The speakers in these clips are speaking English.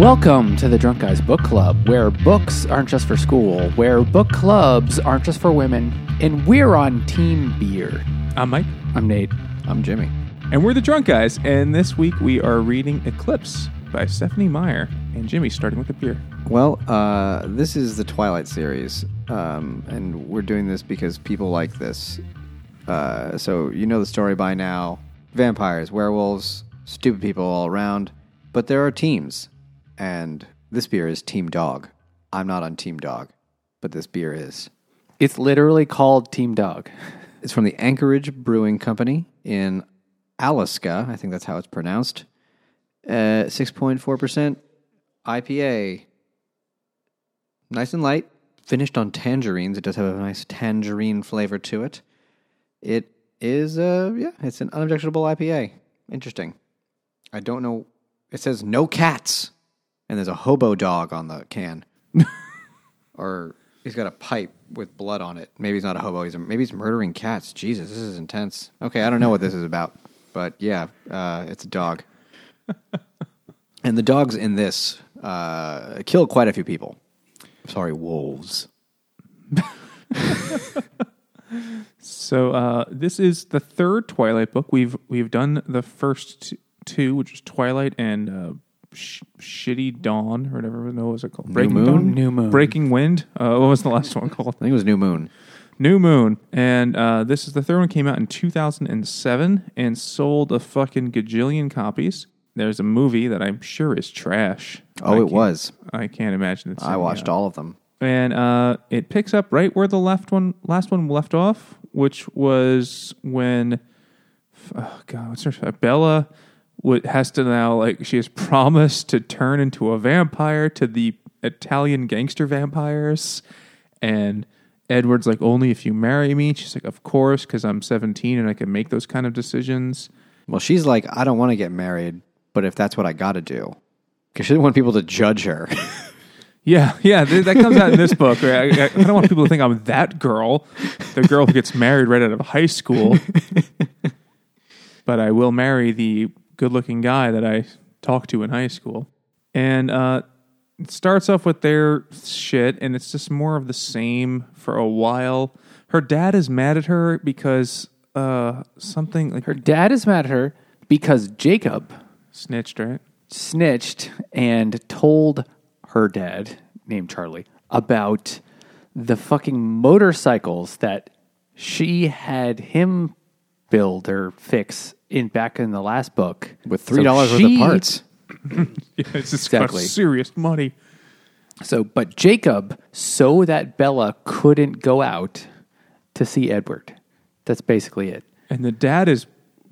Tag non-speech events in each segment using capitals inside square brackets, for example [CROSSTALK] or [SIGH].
Welcome to the Drunk Guys Book Club, where books aren't just for school, where book clubs aren't just for women, and we're on Team Beer. I'm Mike, I'm Nate. I'm Jimmy. and we're the Drunk Guys. And this week we are reading Eclipse by Stephenie Meyer. And Jimmy, starting with the beer. Well, uh, this is the Twilight series, um, and we're doing this because people like this. Uh, so you know the story by now: vampires, werewolves, stupid people all around. But there are teams, and this beer is Team Dog. I'm not on Team Dog, but this beer is. It's literally called Team Dog. [LAUGHS] It's from the Anchorage Brewing Company in Alaska. I think that's how it's pronounced. Uh, 6.4% IPA. Nice and light. Finished on tangerines. It does have a nice tangerine flavor to it. It is, uh, yeah, it's an unobjectionable IPA. Interesting. I don't know. It says no cats, and there's a hobo dog on the can. [LAUGHS] or he's got a pipe with blood on it. Maybe he's not a hobo. He's maybe he's murdering cats. Jesus, this is intense. Okay, I don't know what this is about, but yeah, uh, it's a dog, [LAUGHS] and the dogs in this uh, kill quite a few people. Sorry, wolves. [LAUGHS] So uh, this is the third Twilight book. We've we've done the first t- two, which is Twilight and uh, sh- Shitty Dawn or whatever. No, what was it called? Breaking Moon? Dawn? New Moon. Breaking Wind. Uh, what was the last one called? I think it was New Moon. New Moon. And uh, this is the third one. Came out in 2007 and sold a fucking gajillion copies. There's a movie that I'm sure is trash. Oh, it can't- was. I can't imagine it's. I watched all of them. and uh, it picks up right where the left one, last one left off, which was when, oh god, what's her Bella would, has to now like she has promised to turn into a vampire to the Italian gangster vampires, and Edward's like, only if you marry me. She's like, of course, because I'm 17 and I can make those kind of decisions. Well, she's like, I don't want to get married, but if that's what I got to do, because she didn't want people to judge her. [LAUGHS] Yeah, yeah, th- that comes out in this book. Right? I, I don't want people to think I'm that girl, the girl who gets married right out of high school. [LAUGHS] but I will marry the good-looking guy that I talked to in high school. And uh, it starts off with their shit, and it's just more of the same for a while. Her dad is mad at her because uh, something like Her dad is mad at her because Jacob snitched, right? snitched and told her dad, named Charlie, about the fucking motorcycles that she had him build or fix in back in the last book With $3 worth of parts. [LAUGHS] Yeah, it's just Exactly. got serious money. So, but Jacob, so that Bella couldn't go out to see Edward. That's basically it. And the dad is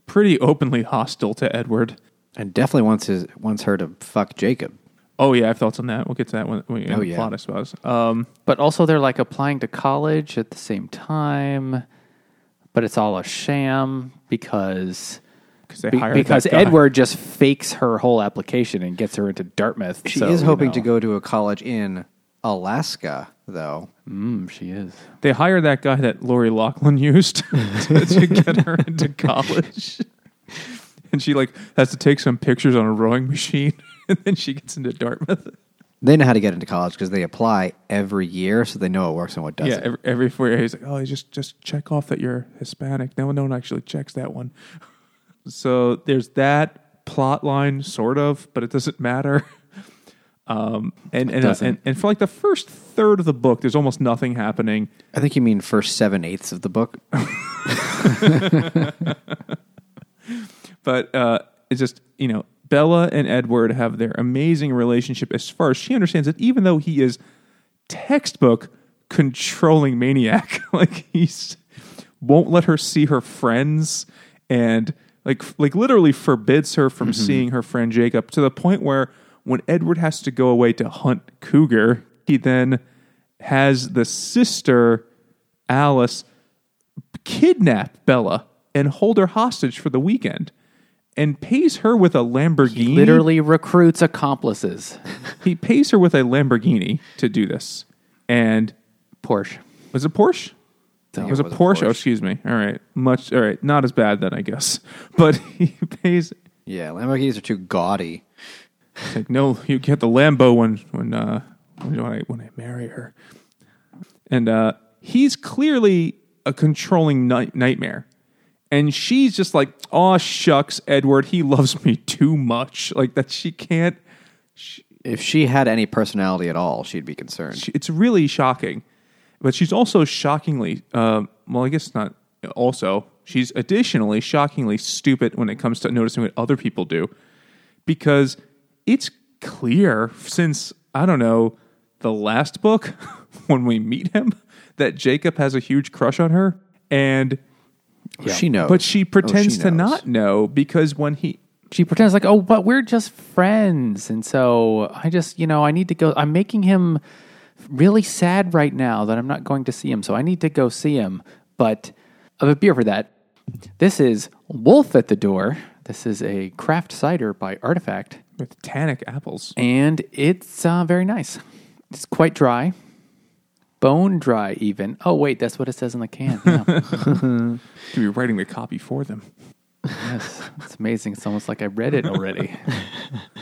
pretty openly hostile to Edward. And definitely wants his wants her to fuck Jacob. Oh yeah, I have thoughts on that. We'll get to that when we oh, yeah. plot, I suppose. Um, But also, they're like applying to college at the same time, but it's all a sham because because they be- hired because that guy. Edward just fakes her whole application and gets her into Dartmouth. She So, is you hoping know. to go to a college in Alaska, though. Mm, she is. They hired that guy that Lori Loughlin [LAUGHS] used to, to get her into college, [LAUGHS] and she like has to take some pictures on a rowing machine, [LAUGHS] and then she gets into Dartmouth. They know how to get into college because they apply every year, so they know what works and what doesn't. Yeah, every, every four years, he's like, oh, just just check off that you're Hispanic. No, one, no one actually checks that one. So there's that plot line, sort of, but it doesn't matter. [LAUGHS] Um, and and, doesn't. and and for like the first third of the book, there's almost nothing happening. I think you mean first seven eighths of the book. [LAUGHS] But uh, it's just you know Bella and Edward have their amazing relationship as far as she understands it. Even though he is textbook controlling maniac, [LAUGHS] like he's won't let her see her friends and like like literally forbids her from mm-hmm. seeing her friend Jacob to the point where when Edward has to go away to hunt cougar, he then has the sister Alice kidnap Bella and hold her hostage for the weekend and pays her with a Lamborghini. Literally recruits accomplices. [LAUGHS] he pays her with a Lamborghini to do this. And Porsche. was it Porsche? Was it it was a Porsche? Oh, excuse me. All right. Much all right. Not as bad then, I guess. [LAUGHS] But [LAUGHS] he pays Yeah, Lamborghinis are too gaudy. Like, no, you get the Lambo when when uh, when I when I marry her. And uh, he's clearly a controlling night- nightmare. And she's just like, oh shucks, Edward, he loves me too much. [LAUGHS] Like that she can't If she had any personality at all, she'd be concerned. she- it's really shocking. But she's also shockingly, uh, well, I guess not also, she's additionally shockingly stupid when it comes to noticing what other people do. Because it's clear since, I don't know, the last book, [LAUGHS] when we meet him, that Jacob has a huge crush on her. And, She knows. but she pretends she to not know because when he, she pretends like, oh, but we're just friends. And so I just, you know, I need to go. I'm making him really sad right now that I'm not going to see him. So I need to go see him. But I have a beer for that. This is Wolf at the Door. This is a craft cider by Artifact. with tannic apples, And it's uh, very nice. It's quite dry, bone dry, even. Oh, wait, that's what it says in the can. [LAUGHS] Yeah. [LAUGHS] to be writing the copy for them. Yes, it's amazing. It's almost like I read it already. [LAUGHS]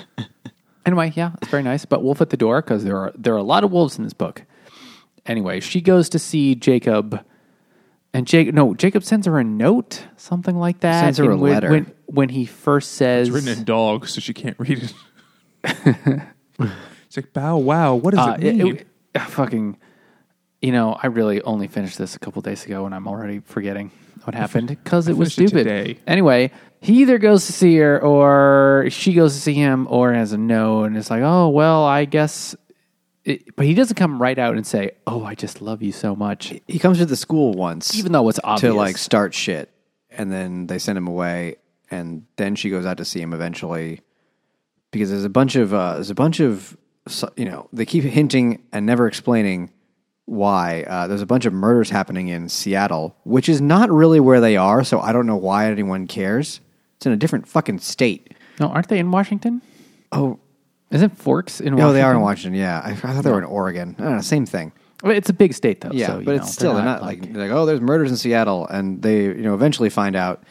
anyway, yeah, it's very nice. But wolf at the door because there are there are a lot of wolves in this book. Anyway, she goes to see Jacob, and Jacob no Jacob sends her a note, something like that. Sends her And a when, letter. when when he first says It's written in dog, so she can't read it. [LAUGHS] it's like, bow wow, what does uh, it it- mean? it- uh, fucking. You know, I really only finished this a couple days ago, and I'm already forgetting what happened because it was finished it stupid. today. Anyway, he either goes to see her, or she goes to see him, or has a no, and it's like, oh well, I guess. It, but he doesn't come right out and say, "Oh, I just love you so much," he comes to the school once, even though it's obvious. to like start shit, and then they send him away, and then she goes out to see him eventually, because there's a bunch of uh, there's a bunch of you know they keep hinting and never explaining why uh, there's a bunch of murders happening in Seattle, which is not really where they are, so I don't know why anyone cares. It's in a different fucking state. no, aren't they in Washington? Oh, Isn't Forks in? Washington? no, they are in Washington. Yeah, I, I thought they were in Oregon. Know, same thing. Well, it's a big state, though. Yeah, so, you but know, it's still they're not, like, they're like oh there's murders in Seattle and they you know eventually find out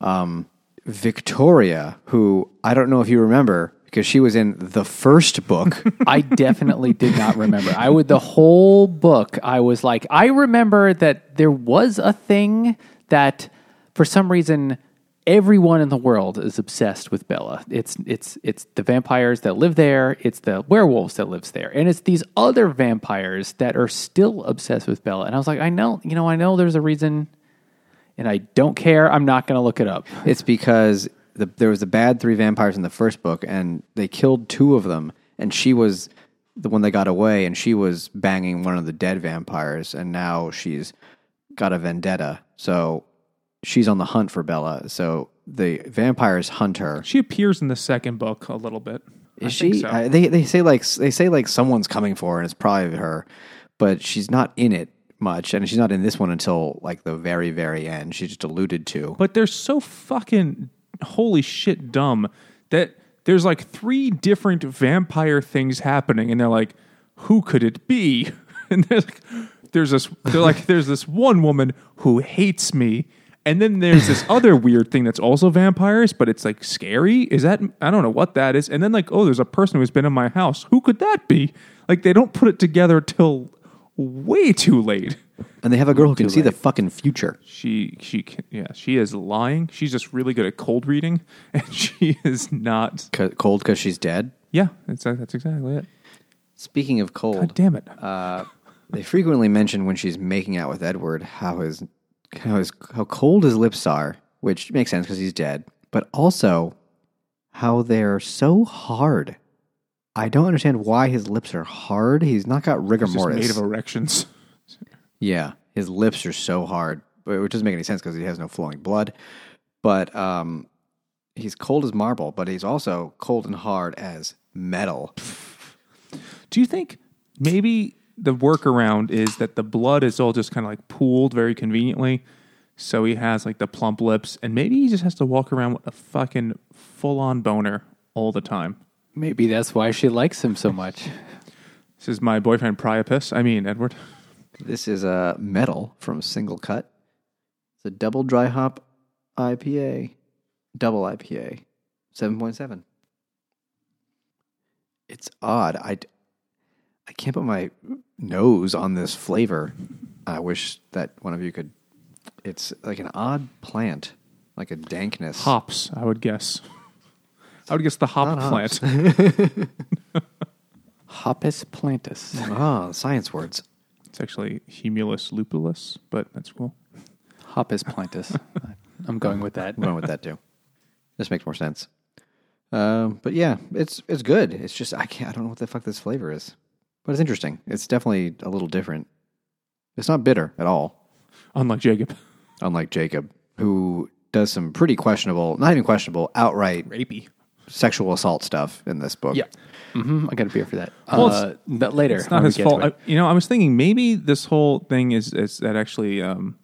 um, Victoria who I don't know if you remember because she was in the first book [LAUGHS] I definitely did not remember. I would the whole book. I was like, I remember that there was a thing that, for some reason, everyone in the world is obsessed with Bella. It's it's it's the vampires that live there. It's the werewolves that lives there, and it's these other vampires that are still obsessed with Bella. And I was like, I know, you know, I know there's a reason, and I don't care. I'm not going to look it up. it's because the, there was the bad three vampires in the first book and they killed two of them and she was the one that got away and she was banging one of the dead vampires and now she's got a vendetta so she's on the hunt for Bella so the vampires hunt her She appears in the second book a little bit. I Is think she? so. I- they they say like they say like someone's coming for her, and it's probably her, but she's not in it much, and she's not in this one until like the very very end. She's just alluded to. but they're so fucking holy shit dumb that there's like three different vampire things happening, and they're like, who could it be? [LAUGHS] And there's like, there's this, they're like, there's this one woman who hates me. And then there's this other [LAUGHS] weird thing that's also vampires, but it's like scary. Is that I don't know what that is. And then like, oh, there's a person who's been in my house. Who could that be? Like they don't put it together till way too late. And they have a girl who can see the fucking future. She she can- yeah she is lying. She's just really good at cold reading, [LAUGHS] and she is not. C- cold because she's dead. Yeah, that's that's exactly it. Speaking of cold, God damn it! uh, they frequently mention when she's making out with Edward how his how his how cold his lips are, which makes sense because he's dead, but also how they're so hard. I don't understand why his lips are hard. He's not got rigor Just mortis. made of erections. [LAUGHS] Yeah, his lips are so hard, but- which doesn't make any sense because he has no flowing blood. But um, he's cold as marble, but he's also cold and hard as metal. Do you think maybe the workaround is that the blood is all just kind of like pooled very conveniently, so he has like the plump lips, and maybe he just has to walk around with a fucking full on boner all the time. Maybe that's why she likes him so much. This is my boyfriend Priapus. I mean Edward. This is a metal from Singlecut. It's a double dry hop IPA, double IPA, seven point seven. It's odd. I, I can't put my nose on this flavor. I wish that one of you could. It's like an odd plant, like a dankness. Hops, I would guess. I would guess the hop Not hops. plant. [LAUGHS] [LAUGHS] Hoppus plantus. Ah, science words. It's actually Humulus lupulus, but that's cool. Hoppus plantus. I'm going with that. I'm going with that too. This makes more sense. Um, but yeah, it's it's good. It's just I can't. I don't know what the fuck this flavor is, but it's interesting. It's definitely a little different. It's not bitter at all, Unlike Jacob. unlike Jacob, who does some pretty questionable, not even questionable, outright Rapey. sexual assault stuff in this book. Yeah. Hmm I got a beer for that. Well, uh, but later. It's not his fault. I, you know, I was thinking maybe this whole thing is, is that actually um,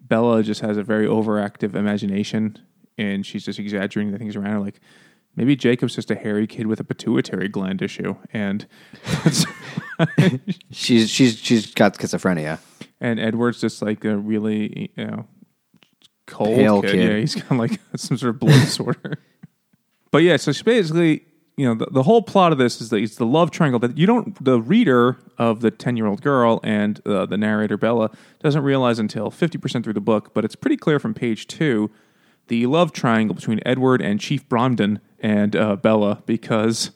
Bella just has a very overactive imagination and she's just exaggerating the things around her. Like maybe Jacob's just a hairy kid with a pituitary gland issue, and [LAUGHS] she's she's she's got schizophrenia. and Edward's just like a really you know cold kid. kid. Yeah, he's got like [LAUGHS] some sort of blood disorder. But yeah, so she basically, you know, the, the whole plot of this is that it's the love triangle that you don't, the reader of the 10 year old girl and uh, the narrator Bella doesn't realize until 50% through the book, but it's pretty clear from page two the love triangle between Edward and Chief Bromden and uh, Bella because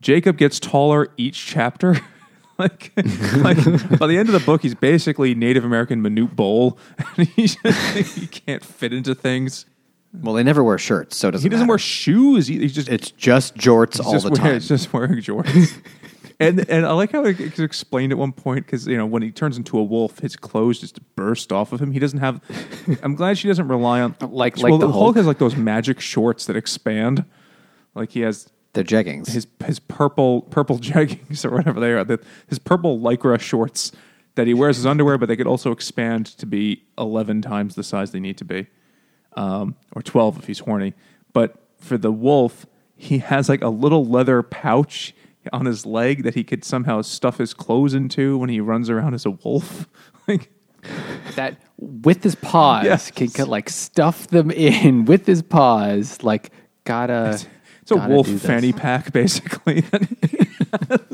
Jacob gets taller each chapter. [LAUGHS] like, like by the end of the book, he's basically Native American Manute Bol. And [LAUGHS] he, just, he can't fit into things. Well, they never wear shirts, so it doesn't. He doesn't matter. wear shoes. He, he's just It's just jorts all just the wearing, time. He's just wearing jorts. [LAUGHS] and and I like how it's explained at one point because you know when he turns into a wolf, his clothes just burst off of him. He doesn't have. I'm glad she doesn't rely on [LAUGHS] Like- well, like the Hulk Hulk. has like those magic shorts that expand. Like he has They're jeggings. his his purple purple [LAUGHS] jeggings or whatever they are. The, his purple lycra shorts that he wears as underwear, but they could also expand to be eleven times the size they need to be, um, or twelve if he's horny. But for the wolf, he has like a little leather pouch on his leg that he could somehow stuff his clothes into when he runs around as a wolf. [LAUGHS] like that with his paws Yes. can, can like stuff them in [LAUGHS] with his paws. Like gotta. it's a gotta wolf fanny pack, basically. [LAUGHS] that he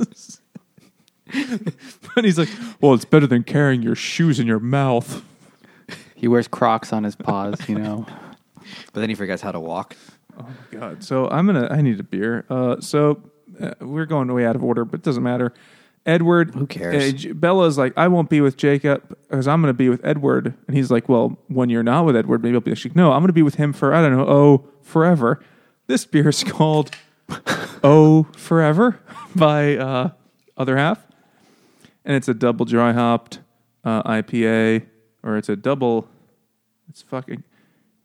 has. but he's like, well, it's better than carrying your shoes in your mouth. He wears Crocs on his paws. You know. [LAUGHS] but then he forgets how to walk. Oh my god! So I'm gonna. I need a beer. Uh, so uh, we're going way out of order, but it doesn't matter. Edward. Who cares? uh, J- Bella's like, I won't be with Jacob because I'm gonna be with Edward, and he's like, Well, when you're not with Edward, maybe I'll be. She's like, No, I'm gonna be with him for I don't know. Oh, forever. This beer is called [LAUGHS] Oh Forever by uh, Other Half, and it's a double dry hopped uh, IPA, or it's a double. It's fucking.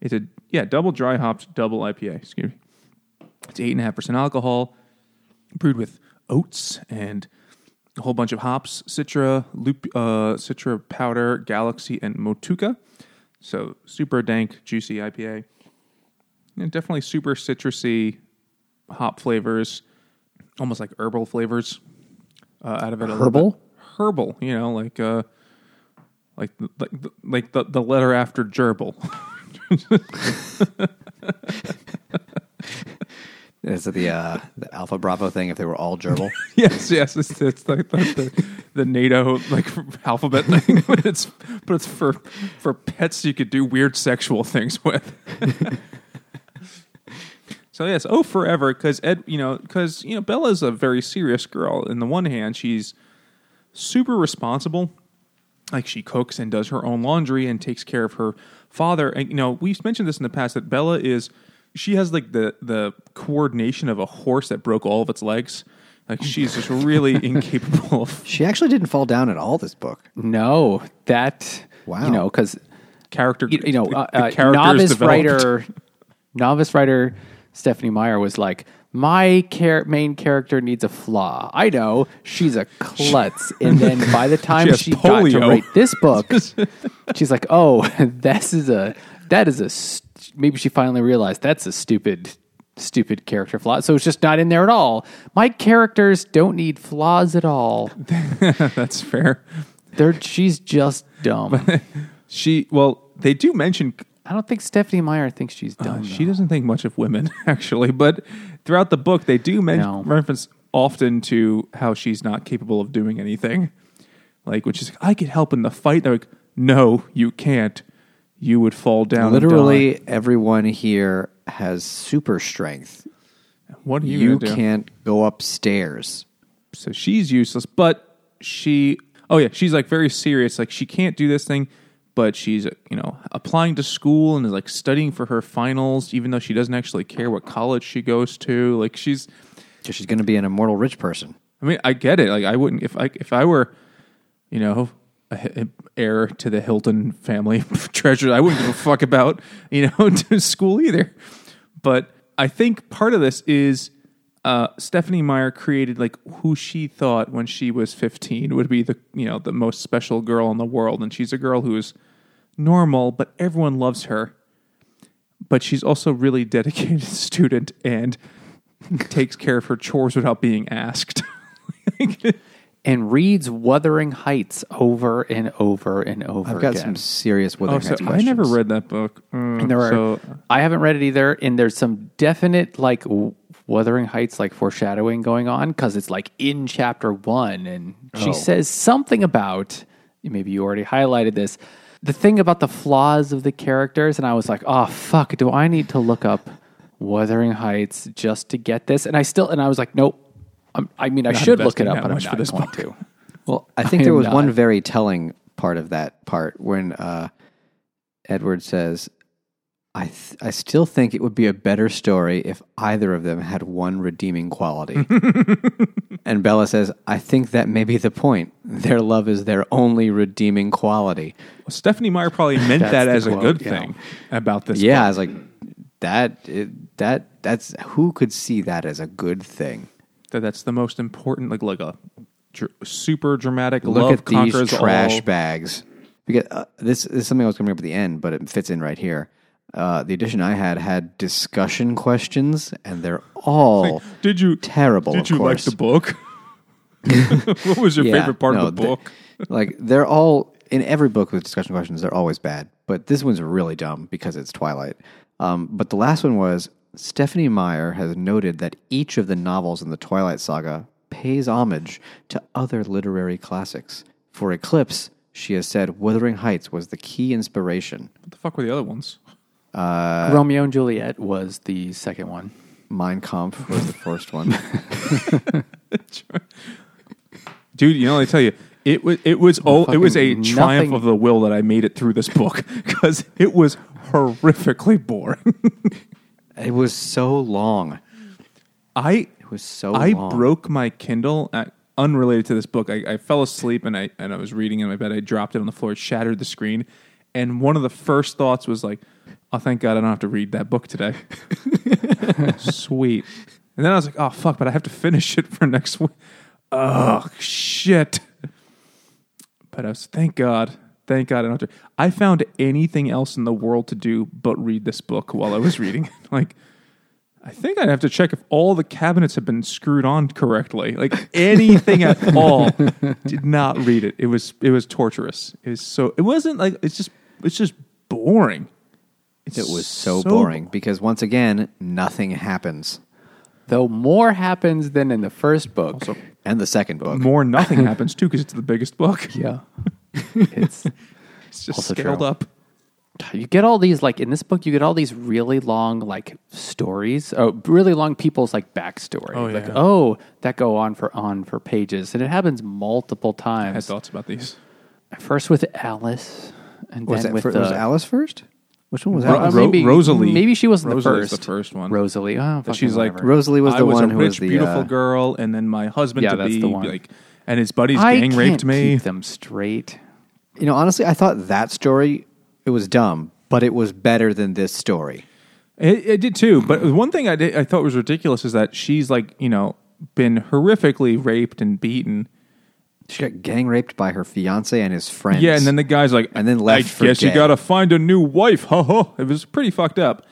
It's a yeah double dry hopped double IPA. Excuse me. It's eight and a half percent alcohol, brewed with oats and a whole bunch of hops: Citra, loop, uh, Citra powder, Galaxy, and Motueka. So super dank, juicy IPA. And definitely super citrusy hop flavors, almost like herbal flavors uh, out of it. Herbal? Herbal, you know, like uh, like the- like the, like the, the letter after gerbil. [LAUGHS] Is it the uh, the Alpha Bravo thing? If they were all gerbil, [LAUGHS] yes, yes, it's, it's like the, the, the NATO like alphabet [LAUGHS] thing, but it's but it's for for pets you could do weird sexual things with. so yes, oh forever because Ed, you know, because you know Bella's a very serious girl. In the one hand, she's super responsible. Like she cooks and does her own laundry and takes care of her father. And you know, we've mentioned this in the past that Bella is she has like the the coordination of a horse that broke all of its legs. Like she's just really [LAUGHS] incapable of she actually didn't fall down at all. This book. No, that Wow. You know, because character. you, you know, the- uh, the uh, characters novice developed. writer, novice writer Stephenie Meyer was like, my char- main character needs a flaw. I know she's a klutz, and then by the [LAUGHS] time has she, got to write this book, [LAUGHS] she's like, oh, [LAUGHS] this is a that is a st- maybe she finally realized that's a stupid. Stupid character flaw. So it's just not in there at all. My characters don't need flaws at all. That's fair. They're she's just dumb. She well, they do mention I don't think Stephenie Meyer thinks she's dumb. Uh, she doesn't think much of women [LAUGHS] actually, but throughout the book they do mention No. reference often to how she's not capable of doing anything. Like which is, like, I could help in the fight. They're like, No, you can't. You would fall down. and die." Literally, everyone here has super strength. what are you, You, do? can't go upstairs. so she's useless but she oh yeah she's like very serious like she can't do this thing but she's you know applying to school and is like studying for her finals even though she doesn't actually care what college she goes to. Like she's So she's going to be an immortal rich person. i mean i get it. Like i wouldn't if i if i were you know a he- heir to the hilton family [LAUGHS] treasure i wouldn't give a fuck about you know [LAUGHS] to school either. But i think part of this is uh, Stephenie Meyer created like who she thought when she was 15 would be the you know the most special girl in the world, and she's a girl who is normal, but everyone loves her. But she's also really dedicated [LAUGHS] student and takes care of her chores without being asked. [LAUGHS] and reads Wuthering Heights over and over and over I've got again. some serious Wuthering oh, so Heights I questions. never read that book. Mm, And there are, so I haven't read it either, and there's some definite like Wuthering Heights like foreshadowing going on because it's like in chapter one, and she Oh. says something about maybe you already highlighted this, the thing about the flaws of the characters, and I was like, oh fuck, do I need to look up Wuthering Heights just to get this? And I still, and I was like, nope. I'm, I mean, I Not should look it up, but I'm much for not this going book. to. [LAUGHS] Well, I [LAUGHS] think I there am was one very telling part of that part when uh, Edward says, I, th- I still think it would be a better story if either of them had one redeeming quality. [LAUGHS] and Bella says, I think that may be the point. Their love is their only redeeming quality. Stephanie Meyer probably meant that as a good yeah. thing about this. yeah, I was like, that, it, that, that's, who could see that as a good thing? that that's the most important, like like a dr- super dramatic Look love at these trash all. bags. Because uh, this, this is something I was going to bring up at the end, but it fits in right here. Uh, the edition I had had discussion questions, and they're all Did you terrible. Did you course. like the book? [LAUGHS] what was your Yeah, favorite part no, of the the- book? like they're all in every book with discussion questions. They're always bad, but this one's really dumb because it's Twilight. Um, but the last one was Stephenie Meyer has noted that each of the novels in the Twilight saga pays homage to other literary classics. For Eclipse, she has said Wuthering Heights was the key inspiration. what the fuck were the other ones? Uh, Romeo and Juliet was the second one. Mein Kampf was the first one. [LAUGHS] Dude, you know, I tell you, it was it was oh, it was a fucking triumph of the will that I made it through this book [LAUGHS] because it was horrifically boring. [LAUGHS] it was so long. I It was so I long. broke my Kindle. At, unrelated to this book, I, I fell asleep and I and I was reading in my bed. I dropped it on the floor, it shattered the screen, and one of the first thoughts was like, "Oh, thank God, I don't have to read that book today." [LAUGHS] Sweet. And then I was like, "Oh fuck!" But I have to finish it for next week. Oh shit! But I was thank God, thank God I don't have to. I found anything else in the world to do but read this book while I was [LAUGHS] reading. it. like. I think I'd have to check if all the cabinets have been screwed on correctly. Like anything at [LAUGHS] all. Did not read it. It was it was torturous. It was so it wasn't like it's just it's just boring. It's It was so, boring because once again, nothing happens. Though more happens than in the first book. Also, And the second book. more nothing [LAUGHS] happens too because it's the biggest book. [LAUGHS] yeah. [LAUGHS] it's It's just Also scaled true. up. you get all these like in this book you get all these really long like stories oh really long people's like backstory Oh, like yeah. oh that go on for on for pages and it happens multiple times. I had times thoughts about these. first with alice and was then that with fir- the was Alice first? Which one was that? Ro- maybe, Rosalie. maybe she wasn't Rosalie's the the first first one. rosalie oh, fucking she's like whatever. Rosalie was I the was one a who rich, was the beautiful uh, girl, and then my husband Yeah, to that's be the one. like, and his buddies I gang can't raped me. keep them straight You know, honestly, I thought that story it was dumb, but it was better than this story. It, it did too. But one thing I did, I thought was ridiculous is that she's like, you know, been horrifically raped and beaten. She got gang raped by her fiance and his friends. Yeah, and then the guy's like, And then left I for guess you got to find a new wife. Ha ha. It was pretty fucked up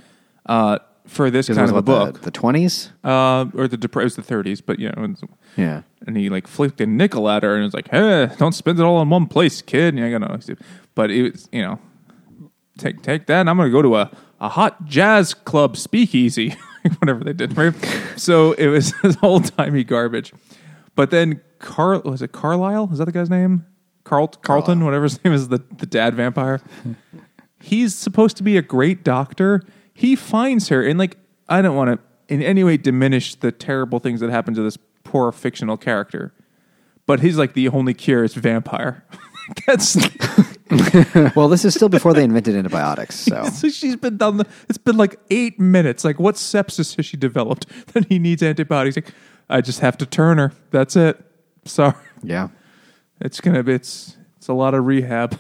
uh, for this kind of a book, the twenties. uh, or the depre- it was the 30s. But you know, Yeah, and he like flicked a nickel at her and was like, "Hey, don't spend it all in one place, kid." And I got no, but it was you know, take take that. And I'm gonna go to a a hot jazz club speakeasy, [LAUGHS] whatever they did, right? so it was [LAUGHS] this old timey garbage. But then Carl was it Carlisle? Is that the guy's name? Carl Carlton, whatever his name is, the, the dad vampire. [LAUGHS] He's supposed to be a great doctor. He finds her, and like I don't want to in any way diminish the terrible things that happen to this poor fictional character, but he's like the only cure is vampire. [LAUGHS] That's [LAUGHS] Well, this is still before they invented antibiotics. So so she's been done. The, it's been like eight minutes. Like what sepsis has she developed that he needs antibiotics? Like I just have to turn her. That's it. Sorry, yeah. it's gonna be it's it's a lot of rehab.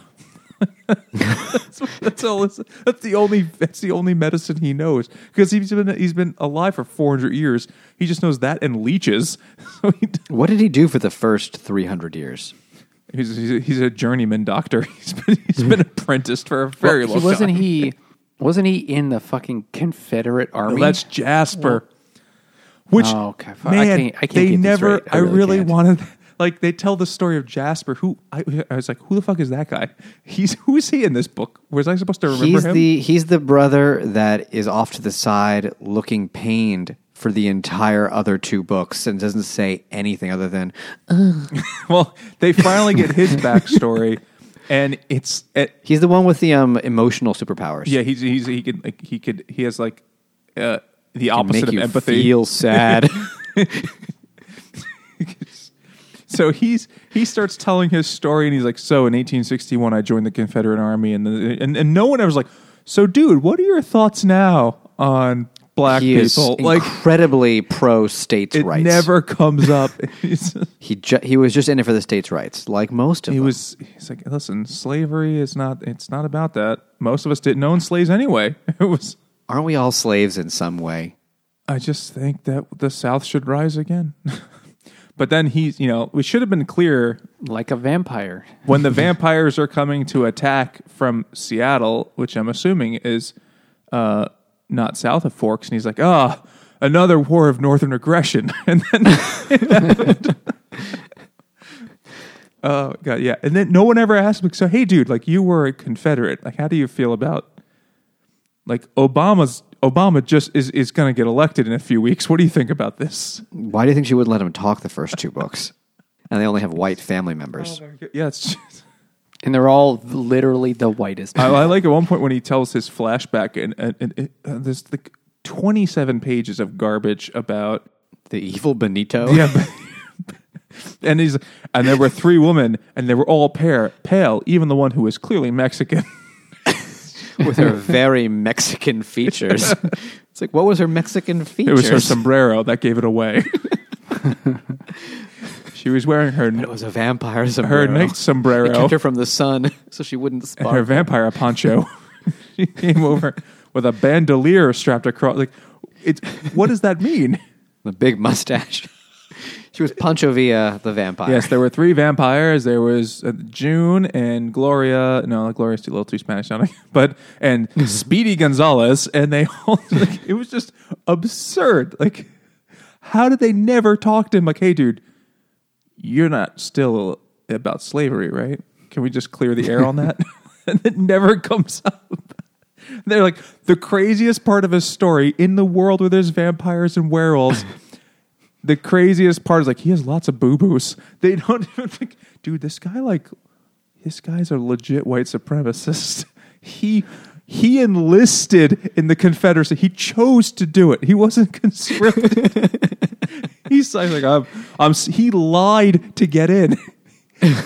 that's, that's all. It's, that's the only. That's the only medicine he knows because he's been he's been alive for four hundred years. He just knows that and leeches. [LAUGHS] So he, What did he do for the first 300 years? he's, he's a, he's a journeyman doctor. [LAUGHS] He's been he's been [LAUGHS] apprenticed for a very Well, long wasn't time. he? Wasn't he in the fucking Confederate army? Well, that's Jasper. Which Oh, okay. Fuck, I man, can't- I can't they get never. right. I I really really wanted. Like they tell the story of Jasper. Who I, I was like, who the fuck is that guy? He's who is he in this book? Was I supposed to remember He's him? the he's the brother that is off to the side looking pained for the entire other two books and doesn't say anything other than [LAUGHS] well, they finally get his [LAUGHS] backstory, and it's it, he's the one with the um emotional superpowers. yeah. He's he's he could like he could he has like uh, the opposite make of you empathy. Feel sad. [LAUGHS] So he's he starts telling his story, and he's like, "So in 1861, I joined the Confederate Army, and the, and and no one ever was like, so dude, what are your thoughts now on black he is people?" Like incredibly pro states' it rights. never comes up. [LAUGHS] He ju- he was just in it for the states' rights, like most of he them. was he's like, "Listen, slavery is not it's not about that. Most of us didn't own slaves anyway. [LAUGHS] It was." Aren't we all slaves in some way? I just think that the South should rise again. [LAUGHS] but then he's, you know, we should have been clear like a vampire. [LAUGHS] when the [LAUGHS] vampires are coming to attack from Seattle, which I'm assuming is uh, not south of Forks, and he's like, "Ah, another war of northern aggression," and then. Oh god, yeah, and then no one ever asked me. So, hey, dude, like you were a Confederate. Like, how do you feel about like Obama's Obama just is is going to get elected in a few weeks? What do you think about this? Why do you think she wouldn't let him talk the first two books? And they only have white family members. Yeah, it's just, And they're all literally the whitest. I, I like at one point when he tells his flashback, and, and, and it, uh, there's like 27 pages of garbage about The evil Benito. [LAUGHS] yeah, and he's and there were three women, and they were all pair, pale, even the one who was clearly Mexican. [LAUGHS] with her very Mexican features. [LAUGHS] It's like, what was her Mexican features? It was her sombrero that gave it away. [LAUGHS] she was wearing her It was a vampire her sombrero. night It sombrero kept her from the sun, so she wouldn't and her vampire poncho. she came over with a bandolier strapped across. Like, it's what does that mean? the big mustache. She was Pancho Villa, the vampire. Yes, there were three vampires. There was uh, June and Gloria. No, Gloria's too, a little too Spanish sounding. But and [LAUGHS] Speedy Gonzalez, and they [LAUGHS] all like it was just absurd. Like, how did they never talk to him? Like, hey, dude, you're not still about slavery, right? Can we just clear the air on that? [LAUGHS] and it never comes up. They're like the craziest part of his story in the world where there's vampires and werewolves the craziest part is like he has lots of boo boos. [LAUGHS] They don't even think, dude, this guy like this guy's a legit white supremacist. [LAUGHS] He he enlisted in the Confederacy. He chose to do it. He wasn't [LAUGHS] conscripted. He's like, I'm, I'm, he lied to get in.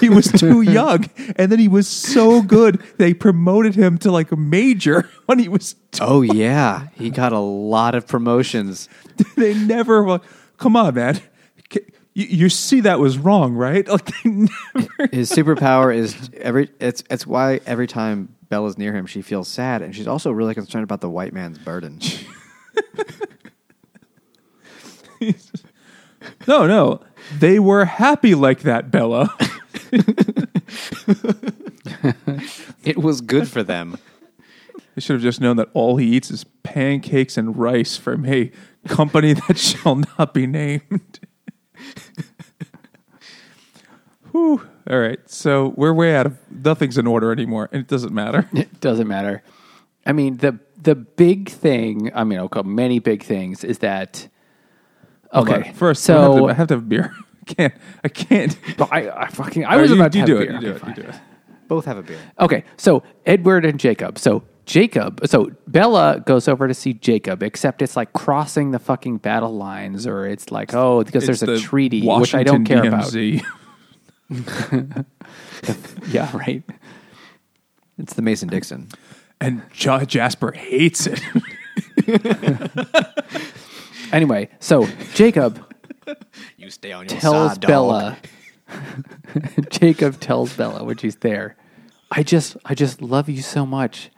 He was too young, and then he was so good they promoted him to like a major when he was Oh yeah, he got a lot of promotions. they never come on man you, you see that was wrong right [LAUGHS] like His superpower is every. It's it's why every time Bella's near him, she feels sad, and she's also really concerned about the white man's burden. [LAUGHS] no no they were happy like that bella [LAUGHS] it was good for them. they should have just known that all he eats is pancakes and rice for a company that [LAUGHS] shall not be named [LAUGHS] Whew. all right so we're way out of nothing's in order anymore and it doesn't matter [LAUGHS] It doesn't matter. I mean, the the big thing, I mean, okay, many big things is that okay. on. First, so I have, to, I have to have beer. I can't. I can't. I, I fucking I Or was you, about to you have do beer. it. You do Okay, it. fine. You do it. Both have a beer. Okay, so Edward and Jacob. So Jacob, so Bella goes over to see Jacob, except it's like crossing the fucking battle lines, or it's like, oh, because there's It's a the treaty, which I don't care Washington about. [LAUGHS] Yeah, right. It's the Mason Dixon. And Ja- Jasper hates it. [LAUGHS] Anyway, so Jacob [LAUGHS] You stay on your tells Bella. Jacob tells Bella when she's there, "I just, I just love you so much,"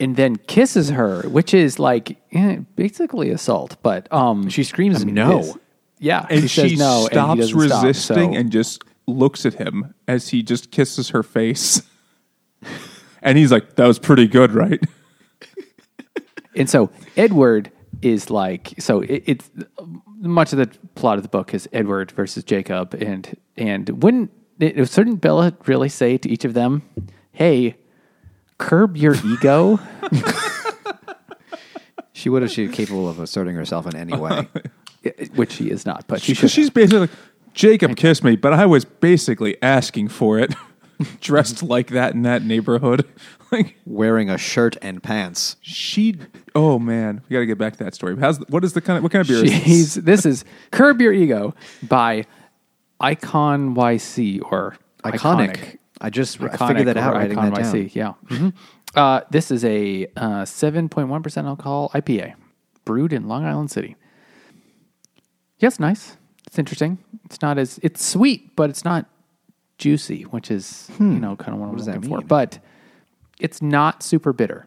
and then kisses her, which is like eh, basically assault. But um, She screams I mean, no. is. Yeah, and she she, no, stops stop, resisting so- and just looks at him as he just kisses her face. [LAUGHS] and he's like, "That was pretty good, right?" [LAUGHS] And so Edward is like so it, it's much of the plot of the book is Edward versus Jacob and and wouldn't it, certain Bella really say to each of them, "Hey, curb your ego." [LAUGHS] She would if she's capable of asserting herself in any way. [LAUGHS] Which she is not, but she should. she's basically like, Jacob kissed me, but I was basically asking for it, [LAUGHS] dressed like that in that neighborhood. Like Wearing a shirt and pants. she, oh man, we got to get back to that story. How's what is the kind of what kind of beer? is this? This is "Curb Your Ego" by Icon YC or Iconic. I just I Iconic figured that out writing Icon that down. YC, Yeah. Mhm. Uh, this is a uh, 7.1% alcohol IPA brewed in Long Island City. Yes, nice. It's interesting. It's not as it's sweet, but it's not juicy, which is you know kind of what, I'm does that looking for. But it's not super bitter.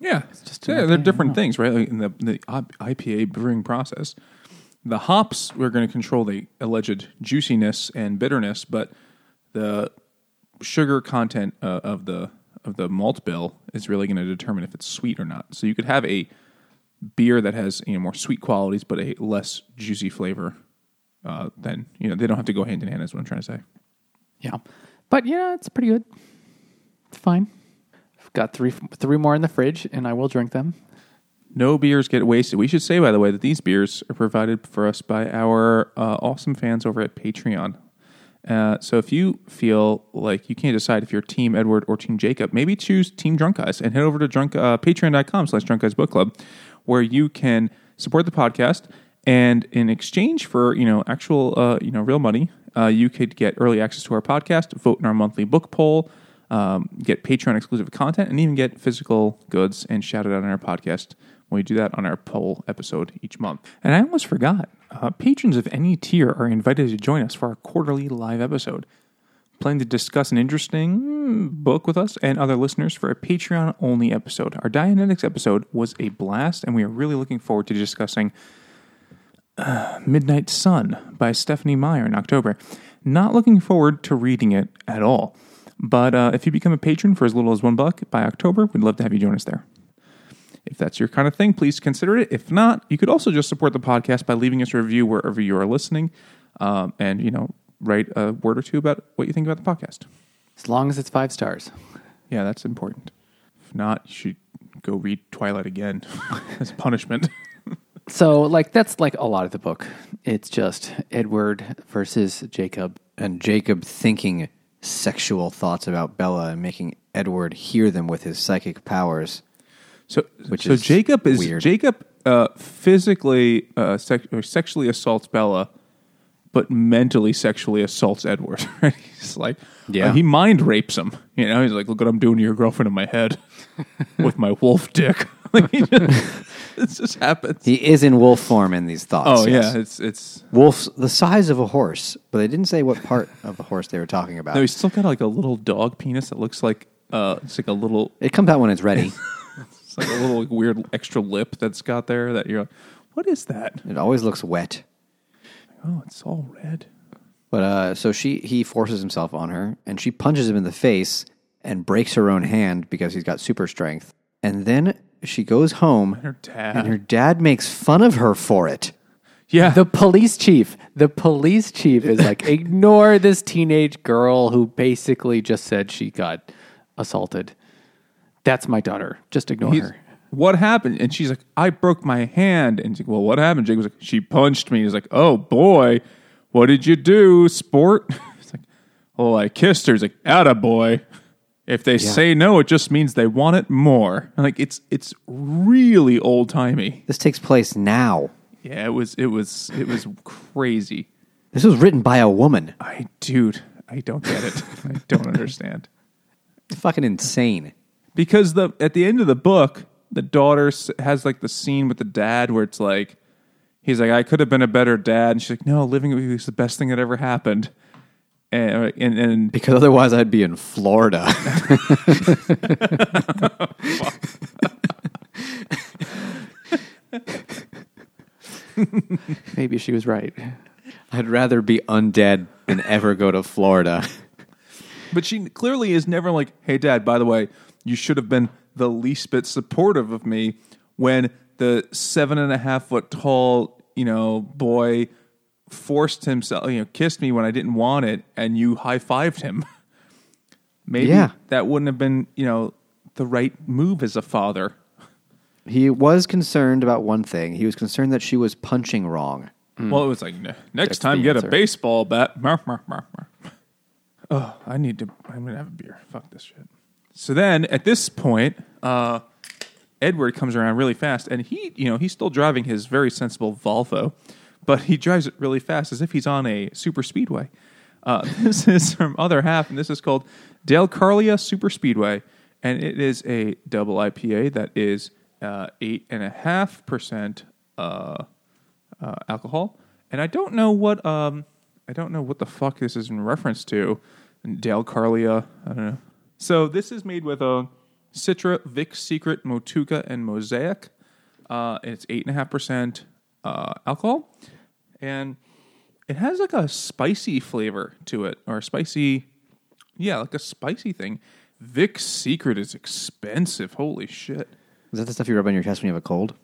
Yeah, it's just yeah, an they're different things, right? Like in the the IPA brewing process, the hops we're going to control the alleged juiciness and bitterness, but the sugar content uh, of the of the malt bill is really going to determine if it's sweet or not. So you could have a beer that has you know more sweet qualities but a less juicy flavor. Uh, then you know they don't have to go hand in hand. Is what I'm trying to say. Yeah, but yeah, it's pretty good. It's fine. I've got three three more in the fridge, and I will drink them. No beers get wasted. We should say, by the way, that these beers are provided for us by our uh, awesome fans over at Patreon. Uh, so if you feel like you can't decide if you're Team Edward or Team Jacob, maybe choose Team Drunk Guys and head over to drunk, uh, patreon.com slash drunk guys book club, where you can support the podcast. And in exchange for, you know, actual, uh, you know, real money, uh, you could get early access to our podcast, vote in our monthly book poll, um, get Patreon exclusive content, and even get physical goods and shout it out on our podcast when we do that on our poll episode each month. And I almost forgot uh, patrons of any tier are invited to join us for our quarterly live episode. Plan to discuss an interesting book with us and other listeners for a Patreon only episode. Our Dianetics episode was a blast, and we are really looking forward to discussing uh, Midnight Sun by Stephenie Meyer in October. Not looking forward to reading it at all. But uh, if you become a patron for as little as one buck by October, we'd love to have you join us there. If that's your kind of thing, please consider it. If not, you could also just support the podcast by leaving us a review wherever you are listening, um, and you know, write a word or two about what you think about the podcast. As long as it's five stars. Yeah, that's important. If not, you should go read Twilight again [LAUGHS] as punishment. [LAUGHS] So, like, that's like a lot of the book. It's just Edward versus Jacob. And Jacob thinking sexual thoughts about Bella and making Edward hear them with his psychic powers. So, Which so is Jacob is weird. Jacob uh, physically uh, sex, or sexually assaults Bella, but mentally sexually assaults Edward. [LAUGHS] Right? He's like, Yeah. uh, he mind rapes him. You know, he's like, look what I'm doing to your girlfriend in my head [LAUGHS] with my wolf dick. Like, [LAUGHS] he just, it just happens. He is in wolf form in these thoughts. oh yes. yeah, it's it's. Wolf's the size of a horse, but they didn't say what part of the horse they were talking about. No, he's still got like a little dog penis that looks like uh, it's like a little, it comes out when it's ready. [LAUGHS] it's like a little like, weird extra lip that's got there. That you're like, what is that? it always looks wet. Oh, it's all red. But uh, so she he forces himself on her, and she punches him in the face and breaks her own hand because he's got super strength. And then she goes home, Her dad. and her dad makes fun of her for it. Yeah, The police chief. The police chief is like, [LAUGHS] ignore this teenage girl who basically just said she got assaulted. That's my daughter. Just ignore He's- her. what happened? And she's like, I broke my hand. And he's like, well, what happened? Jake was like, she punched me. He's like, oh boy, what did you do, sport? [LAUGHS] It's like, oh, I kissed her. He's like, atta boy. If they say no, it just means they want it more. Like it's it's really old timey. This takes place now. Yeah, it was it was it was crazy. This was written by a woman. I dude, I don't get it. I don't understand. It's fucking insane. because the at the end of the book, the daughter has like the scene with the dad where it's like he's like, "I could have been a better dad," and she's like, "No, living with you is the best thing that ever happened." And uh, and, and Because otherwise, I'd be in Florida. [LAUGHS] [LAUGHS] Maybe she was right. I'd rather be undead than ever go to Florida. but she clearly is never like, "Hey, dad, by the way, you should have been the least bit supportive of me when the seven and a half foot tall, you know, boy." Forced himself, you know, kissed me when I didn't want it, and you high fived him. [LAUGHS] Maybe Yeah. that wouldn't have been, you know, the right move as a father. He was concerned about one thing. He was concerned that she was punching wrong. Well, it was like "Ne- next That's time get a baseball bat. Oh, I need to. I'm gonna have a beer. Fuck this shit. So then, at this point, uh, Edward comes around really fast, and he, you know, he's still driving his very sensible Volvo, but he drives it really fast as if he's on a super speedway. Uh, [LAUGHS] this is from Other Half, and this is called Dalecarlia Super Speedway, and it is a double IPA that is uh, eight and a half percent uh, uh, alcohol, and I don't know what um, I don't know what the fuck this is in reference to. Dalecarlia, I don't know. So this is made with a Citra, Vic Secret, Motueka, and Mosaic. Uh, it's eight and a half percent alcohol, and it has like a spicy flavor to it, or a spicy, yeah, like a spicy thing. Vic Secret is expensive. Holy shit. Is that the stuff you rub on your chest when you have a cold?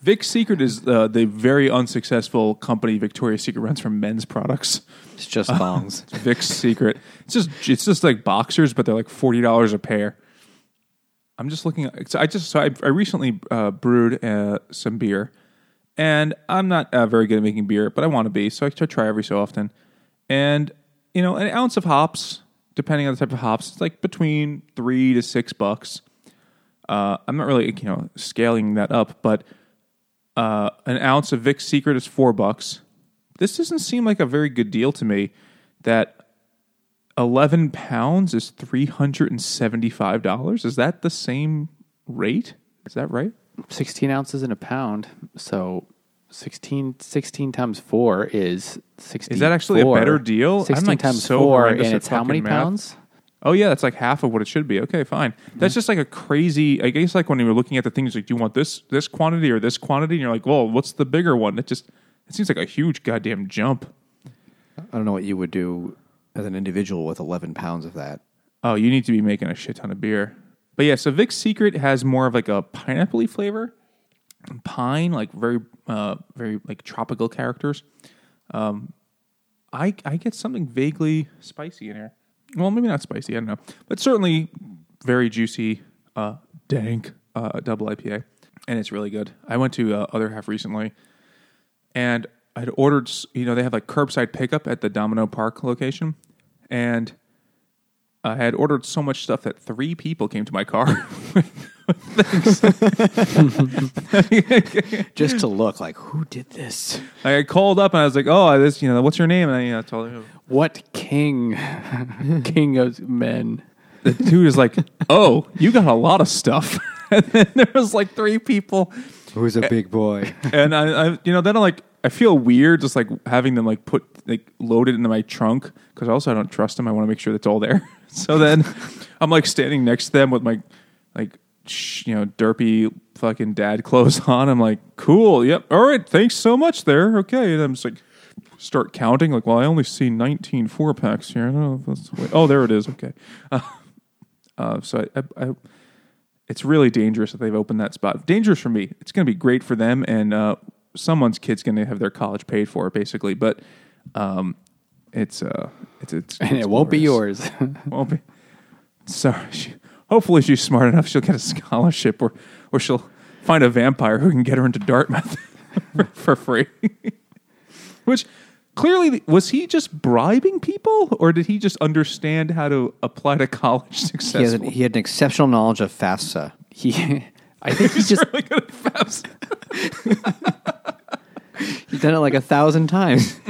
Vic Secret is uh, the very unsuccessful company Victoria's Secret runs for men's products. It's just thongs. [LAUGHS] It's Vic's Secret. It's just it's just like boxers, but they're like forty dollars a pair. I'm just looking. So I just so I, I recently uh, brewed uh, some beer, and I'm not uh, very good at making beer, but I want to be. So I try every so often, and you know, an ounce of hops, depending on the type of hops, it's like between three to six bucks. Uh, I'm not really you know scaling that up, but uh, an ounce of Vic's Secret is four bucks. This doesn't seem like a very good deal to me. That eleven pounds is three hundred and seventy-five dollars. Is that the same rate? Is that right? 16 ounces in a pound. So 16, 16 times 4 is 64. Is that actually a better deal? I'm, 16 like, times so 4, horrendous and it's how many math. pounds? Oh yeah, that's like half of what it should be. Okay, fine. That's mm-hmm. just like a crazy. I guess like when you were looking at the things, like, do you want this this quantity or this quantity? And you're like, well, what's the bigger one? It just it seems like a huge goddamn jump. I don't know what you would do as an individual with 11 pounds of that. Oh, you need to be making a shit ton of beer. But yeah, so Vic's Secret has more of like a pineapple flavor, pine, like very, uh, very like tropical characters. Um, I I get something vaguely spicy in here. Well, maybe not spicy. I don't know, but certainly very juicy, uh, dank uh, double IPA, and it's really good. I went to uh, Other Half recently, and I'd ordered. You know, they have like curbside pickup at the Domino Park location, and I had ordered so much stuff that three people came to my car. [LAUGHS] [LAUGHS] Just to look like, who did this? I called up and I was like, "Oh, this, you know, what's your name?" And I you know, told him. What king? [LAUGHS] king of men. The dude is like, "Oh, you got a lot of stuff." and then there was like three people, Who's a big boy? and I, I, you know, then I'm like I feel weird just like having them like put like loaded into my trunk because also I don't trust them. I want to make sure that's all there. [LAUGHS] so then I'm like standing next to them with my like sh- you know derpy fucking dad clothes on. I'm like, cool, yep, all right, thanks so much there. Okay, and I'm just like start counting like, well, I only see 19 four packs here. I don't know if that's the way- oh, there it is. Okay, [LAUGHS] uh, uh, so I, I, I it's really dangerous that they've opened that spot. Dangerous for me. It's going to be great for them, and uh, someone's kid's going to have their college paid for, basically. But um, it's uh, it's it's [LAUGHS] And it won't be yours. [LAUGHS] Won't be. Sorry. She, hopefully, she's smart enough. She'll get a scholarship, or or she'll find a vampire who can get her into Dartmouth [LAUGHS] for free. Which clearly was he just bribing people, or did he just understand how to apply to college He, has successfully? an, he had an exceptional knowledge of FAFSA. He, I think he's just really good at FAFSA. He's done it like a thousand times.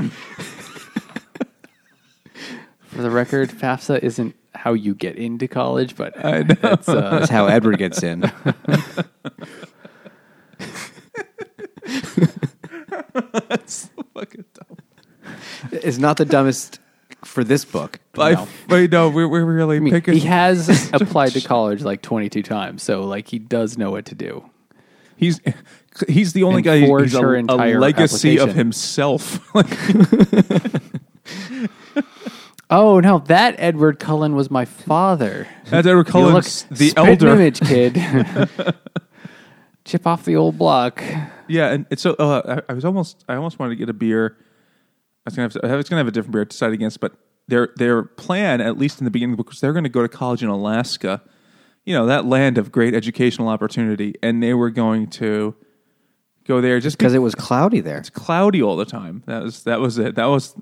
For the record, FAFSA isn't how you get into college, but I know. that's uh, That's how Edward gets in. Fucking dumb. It's not the dumbest for this book. I, No. wait, no, we're, we're really I mean, picking. he has [LAUGHS] applied to college like 22 times, so like he does know what to do. He's he's the only And guy. forged He's a, a entire legacy of application. himself. Like, [LAUGHS] [LAUGHS] Oh no, that Edward Cullen was my father. That's Edward Cullen, the elder. image kid. [LAUGHS] Chip off the old block. Yeah, and it's so uh, I, I was almost I almost wanted to get a beer. I was gonna have to, I was gonna have a different beer to decide against, but their their plan, at least in the beginning of the book, was they're going to go to college in Alaska, you know that land of great educational opportunity, and they were going to go there just Because it was cloudy there. it's cloudy all the time. That was that was it. That was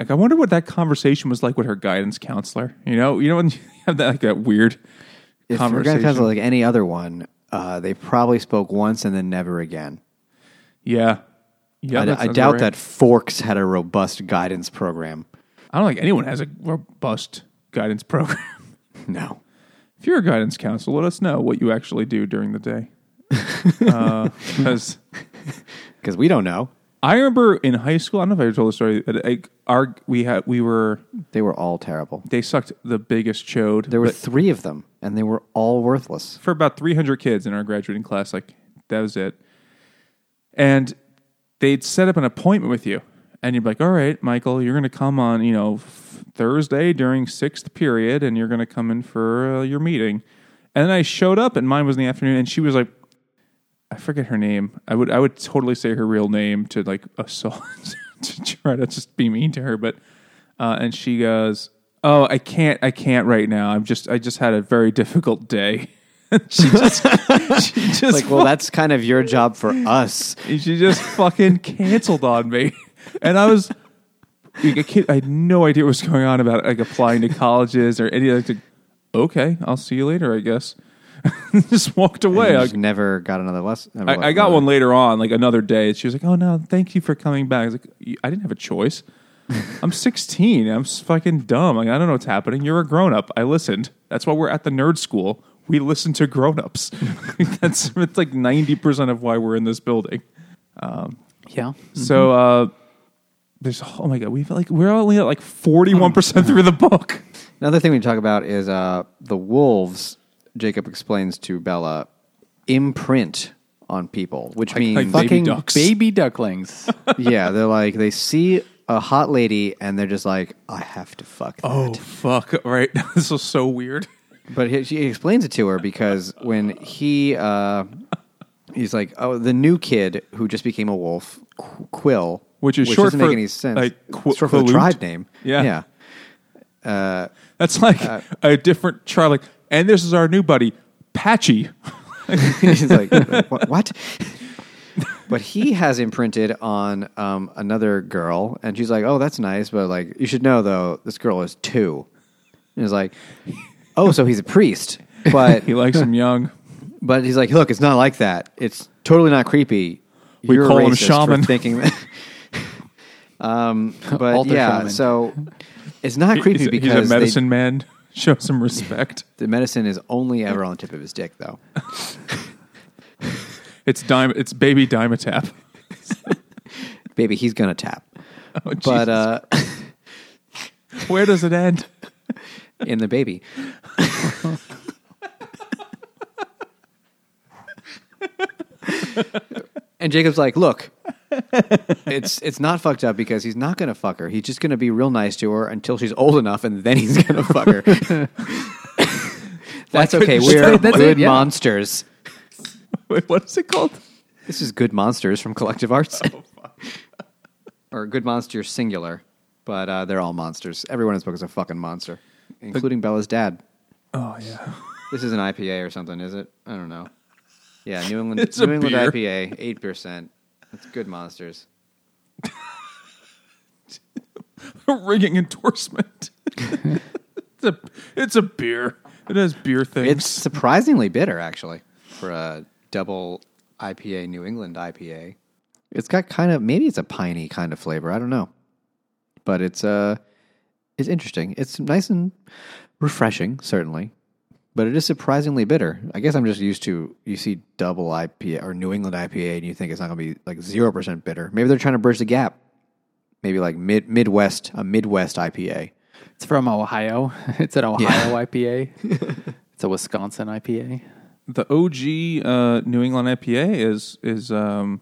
like I wonder what that conversation was like with her guidance counselor. You know, you know when [LAUGHS] you have that like that weird If conversation. going to like any other one, uh, they probably spoke once and then never again. yeah, yeah. I, I doubt right. that Forks had a robust guidance program. I don't think anyone has a robust guidance program. [LAUGHS] No. If you're a guidance counselor, let us know what you actually do during the day. Because Because [LAUGHS] we don't know. I remember in high school, I don't know if I ever told the story. That I, our we had we were They were all terrible. they sucked the biggest chode. There were but three of them, and they were all worthless. for about 300 kids in our graduating class. Like that was it. And they'd set up an appointment with you, and you'd be like, "All right, Michael, you're going to come on, you know, f- Thursday during sixth period, and you're going to come in for uh, your meeting." And then I showed up, and mine was in the afternoon, and she was like, "I forget her name. I would I would totally say her real name to like assault [LAUGHS] to try to just be mean to her, but." Uh, and she goes, "Oh, I can't. I can't right now. I'm just. I just had a very difficult day." [LAUGHS] she just, she [LAUGHS] just, Like, well, that's kind of your job for us. she just fucking canceled on me, and I was, like, a kid. I had no idea what was going on about like applying to colleges or any like. Okay, I'll see you later. I guess. [LAUGHS] just walked away. I, just never got another lesson. I, I got one later on, like another day. She was like, "Oh no, thank you for coming back." I was like, "I didn't have a choice. [LAUGHS] I'm 16. I'm fucking dumb. Like I don't know what's happening. You're a grown up. I listened. That's why we're at the nerd school. We listen to grown ups. [LAUGHS] That's it's like 90 percent of why we're in this building. Yeah. So uh, there's oh my god, we've like we're only at like 41 percent through the book. Another thing we talk about is uh, the wolves. Jacob explains to Bella imprint on people, which means like baby Fucking ducks. baby ducklings. [LAUGHS] yeah, they're like they see a hot lady and they're just like, I have to fuck that. Oh fuck! Right, [LAUGHS] this is so weird. But he, she explains it to her because when he uh, he's like, oh, the new kid who just became a wolf, Qu- Quil, Which is short doesn't for, make any sense. like, Qu- short for the tribe name. Yeah. yeah. That's like a different tribe. Like, and this is our new buddy, Patchy. [LAUGHS] He's like, what? what? [LAUGHS] but he has imprinted on um, another girl, and she's like, "Oh, that's nice, but like, you should know though, this girl is two. And he's like, "Oh, so he's a priest." But [LAUGHS] He likes him young. but he's like, "Look, it's not like that. It's totally not creepy. We You're a call him shaman." thinking that." um, but Alter yeah, shaman. so it's not creepy he's, because he's a they- medicine man. Show some respect. the medicine is only ever on the tip of his dick, though. [LAUGHS] It's dime. It's baby Dimetapp. [LAUGHS] Baby, he's gonna tap. [LAUGHS] Oh, But uh, where does it end? in the baby. and Jacob's like, "Look, it's it's not fucked up because he's not going to fuck her. He's just going to be real nice to her until she's old enough, and then he's going to fuck her." [LAUGHS] That's okay. We're say that? good Yeah. monsters. [LAUGHS] Wait, what is it called? This is Good Monsters from Collective Arts. [LAUGHS] or Good Monsters singular, but uh, they're all monsters. Everyone in this book is a fucking monster, including Bella's dad. Oh yeah. This is an IPA or something, is it? I don't know. Yeah, New England It's a New England beer. IPA, eight percent. That's good monsters. A [LAUGHS] ringing endorsement. [LAUGHS] it's a it's a beer. It has beer things. It's surprisingly bitter, actually, for a double IPA New England IPA. It's got kind of maybe it's a piney kind of flavor. I don't know, but it's uh, it's interesting. It's nice and refreshing, certainly, but it is surprisingly bitter. I guess I'm just used to you see double IPA or New England IPA, and you think it's not going to be like zero percent bitter. Maybe they're trying to bridge the gap. Maybe like mid Midwest, a Midwest IPA. It's from Ohio. [LAUGHS] It's an Ohio [LAUGHS] IPA. it's a Wisconsin IPA. the OG uh, New England IPA is is um,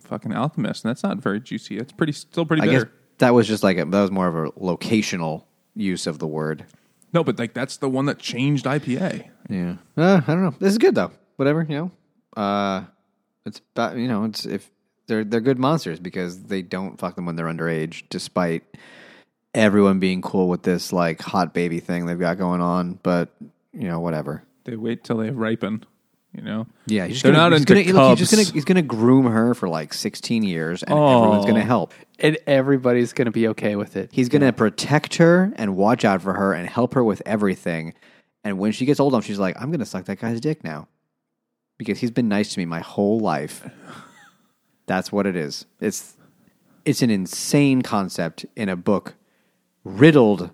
fucking Alchemist, and that's not very juicy. It's pretty still pretty I bitter. guess that was just like a, that was more of a locational use of the word. No, but like that's the one that changed IPA. Yeah. Uh, I don't know. This is good though. Whatever, you know. Uh it's about, you know, it's if they're they're good monsters because they don't fuck them when they're underage despite everyone being cool with this like hot baby thing they've got going on, but you know, whatever. They wait till they ripen. You know. Yeah, he's just They're gonna, not he's into gonna, look, he's just cubs. gonna he's gonna groom her for like 16 years and everyone's Oh. gonna help. And everybody's going to be okay with it. He's gonna protect her and watch out for her and help her with everything. And when she gets old enough, she's like, I'm gonna suck that guy's dick now. Because he's been nice to me my whole life. [LAUGHS] That's what it is. It's it's an insane concept in a book riddled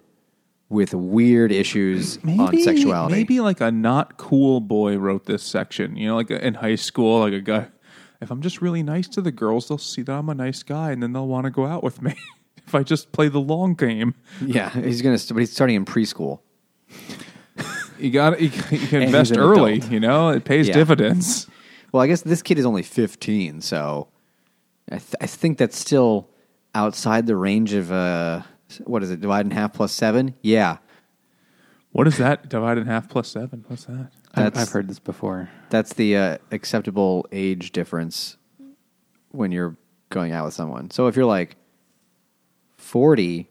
with weird issues on sexuality. Maybe like a not cool boy wrote this section. You know, like in high school, like a guy. If I'm just really nice to the girls, they'll see that I'm a nice guy, and then they'll want to go out with me. [LAUGHS] if I just play the long game, Yeah, he's gonna. But he's starting in preschool. you got you, you can invest early. adult. You know, it pays Yeah. dividends. Well, I guess this kid is only 15, so I, th- I think that's still outside the range of uh, what is it? Divide in half plus seven. Yeah, What is that? Divide in half plus seven. What's that? I've, That's- I've heard this before. that's the uh, acceptable age difference when you're going out with someone. So if you're like 40,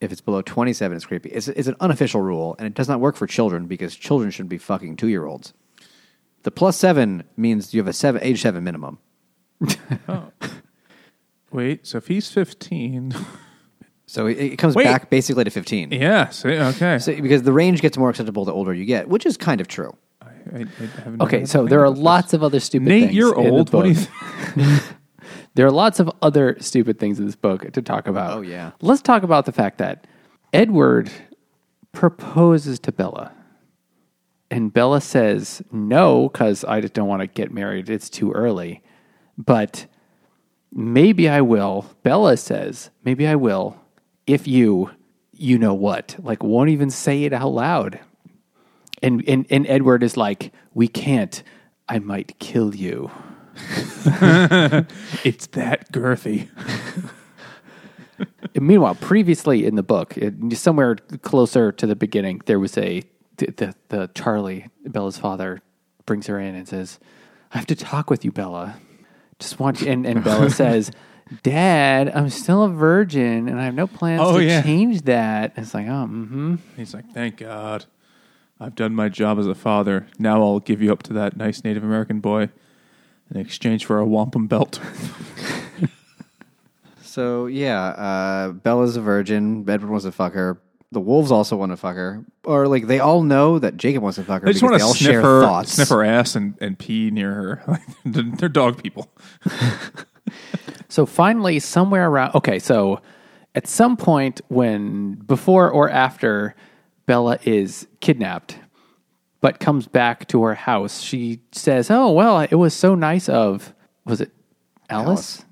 if it's below 27, it's creepy. It's, it's an unofficial rule, and it does not work for children because children shouldn't be fucking two year olds. The plus seven means you have a seven age seven minimum. [LAUGHS] Wait, so if he's 15, [LAUGHS] So it, it comes Wait. back basically to 15. yeah, see, okay. So, because the range gets more acceptable the older you get, which is kind of true. I, I, I haven't Okay, heard so anything there are about this. lots of other stupid Nate, things. you're in the old. What do you? book. [LAUGHS] [LAUGHS] There are lots of other stupid things in this book to talk about. Oh, yeah. Let's talk about the fact that Edward proposes to Bella. And Bella says no, because I just don't want to get married. It's too early. But maybe I will. Bella says, maybe I will if you, you know what. Like, won't even say it out loud. And, and, and Edward is like, we can't. I might kill you. [LAUGHS] it's that girthy. [LAUGHS] Meanwhile, previously in the book, it, somewhere closer to the beginning, there was a the, the the Charlie Bella's father brings her in and says, "I have to talk with you, Bella. Just want you." And, and Bella [LAUGHS] says, "Dad, I'm still a virgin, and I have no plans Oh, to yeah. change that." It's like, oh, mm-hmm. He's like, thank God. I've done my job as a father. Now I'll give you up to that nice Native American boy in exchange for a wampum belt. [LAUGHS] So yeah, uh, Bella's a virgin. Edward wants to fuck her. The wolves also want to fuck her, or like they all know that Jacob wants to fuck her They just because want they to all sniff share her, thoughts. sniff her ass, and, and pee near her. Like, [LAUGHS] they're they're dog people. [LAUGHS] So finally, somewhere around, okay, so at some point when before or after Bella is kidnapped, but comes back to her house, she says, "Oh well, it was so nice of was it Alice?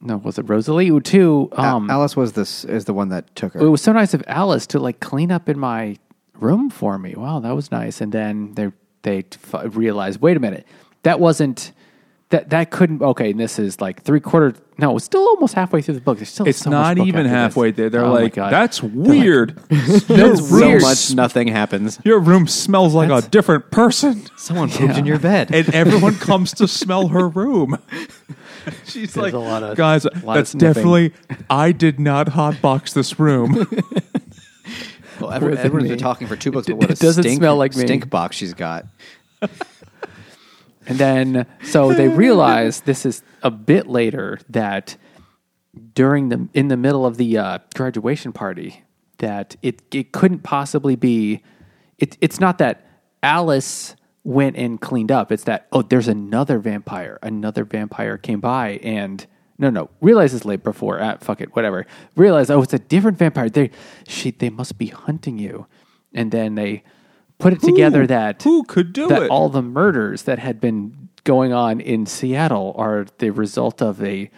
No, was it Rosalie? Ooh, Too. Um, Alice was this is the one that took her. it was so nice of Alice to like clean up in my room for me. Wow, that was nice. And then they they f- realized, wait a minute, that wasn't that that couldn't. Okay, and this is like three quarter. No, it's still almost halfway through the book. There's still It's so much not book even after this. halfway there. They're Oh like, that's weird. [LAUGHS] That's your, so room, weird. much [LAUGHS] nothing happens. your room smells like a different person. Someone [LAUGHS] pooped in your bed. and everyone comes to smell her room. She's There's like, a lot of- guys, lot that's sniffing." definitely. I did not hotbox this room. well, Edward, Within Edward's been talking for two books. It- But what a it doesn't stink, smell like me. stink box she's got. And then, so they [LAUGHS] realize this is a bit later that during the in the middle of the uh, graduation party that it it couldn't possibly be. It, it's not that Alice went and cleaned up. It's that oh, there's another vampire. Another vampire came by and. No, no. Realize this late before. Ah, fuck it. Whatever. Realize, oh, it's a different vampire. They, she, they must be hunting you. And then they put it together that who could do that it? all the murders that had been going on in Seattle are the result of a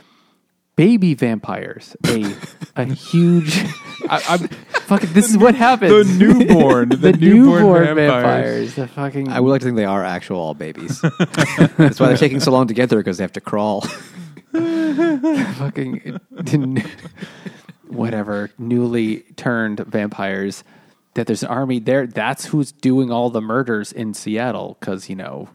baby vampires, a [LAUGHS] a huge. I, I'm fucking. This is what happens. the newborn, [LAUGHS] the, the newborn, newborn vampires. vampires. The fucking. I would like to think they are actual all babies. [LAUGHS] That's why they're taking so long to get there because they have to crawl. fucking whatever newly turned vampires that there's an army there that's who's doing all the murders in Seattle cuz you know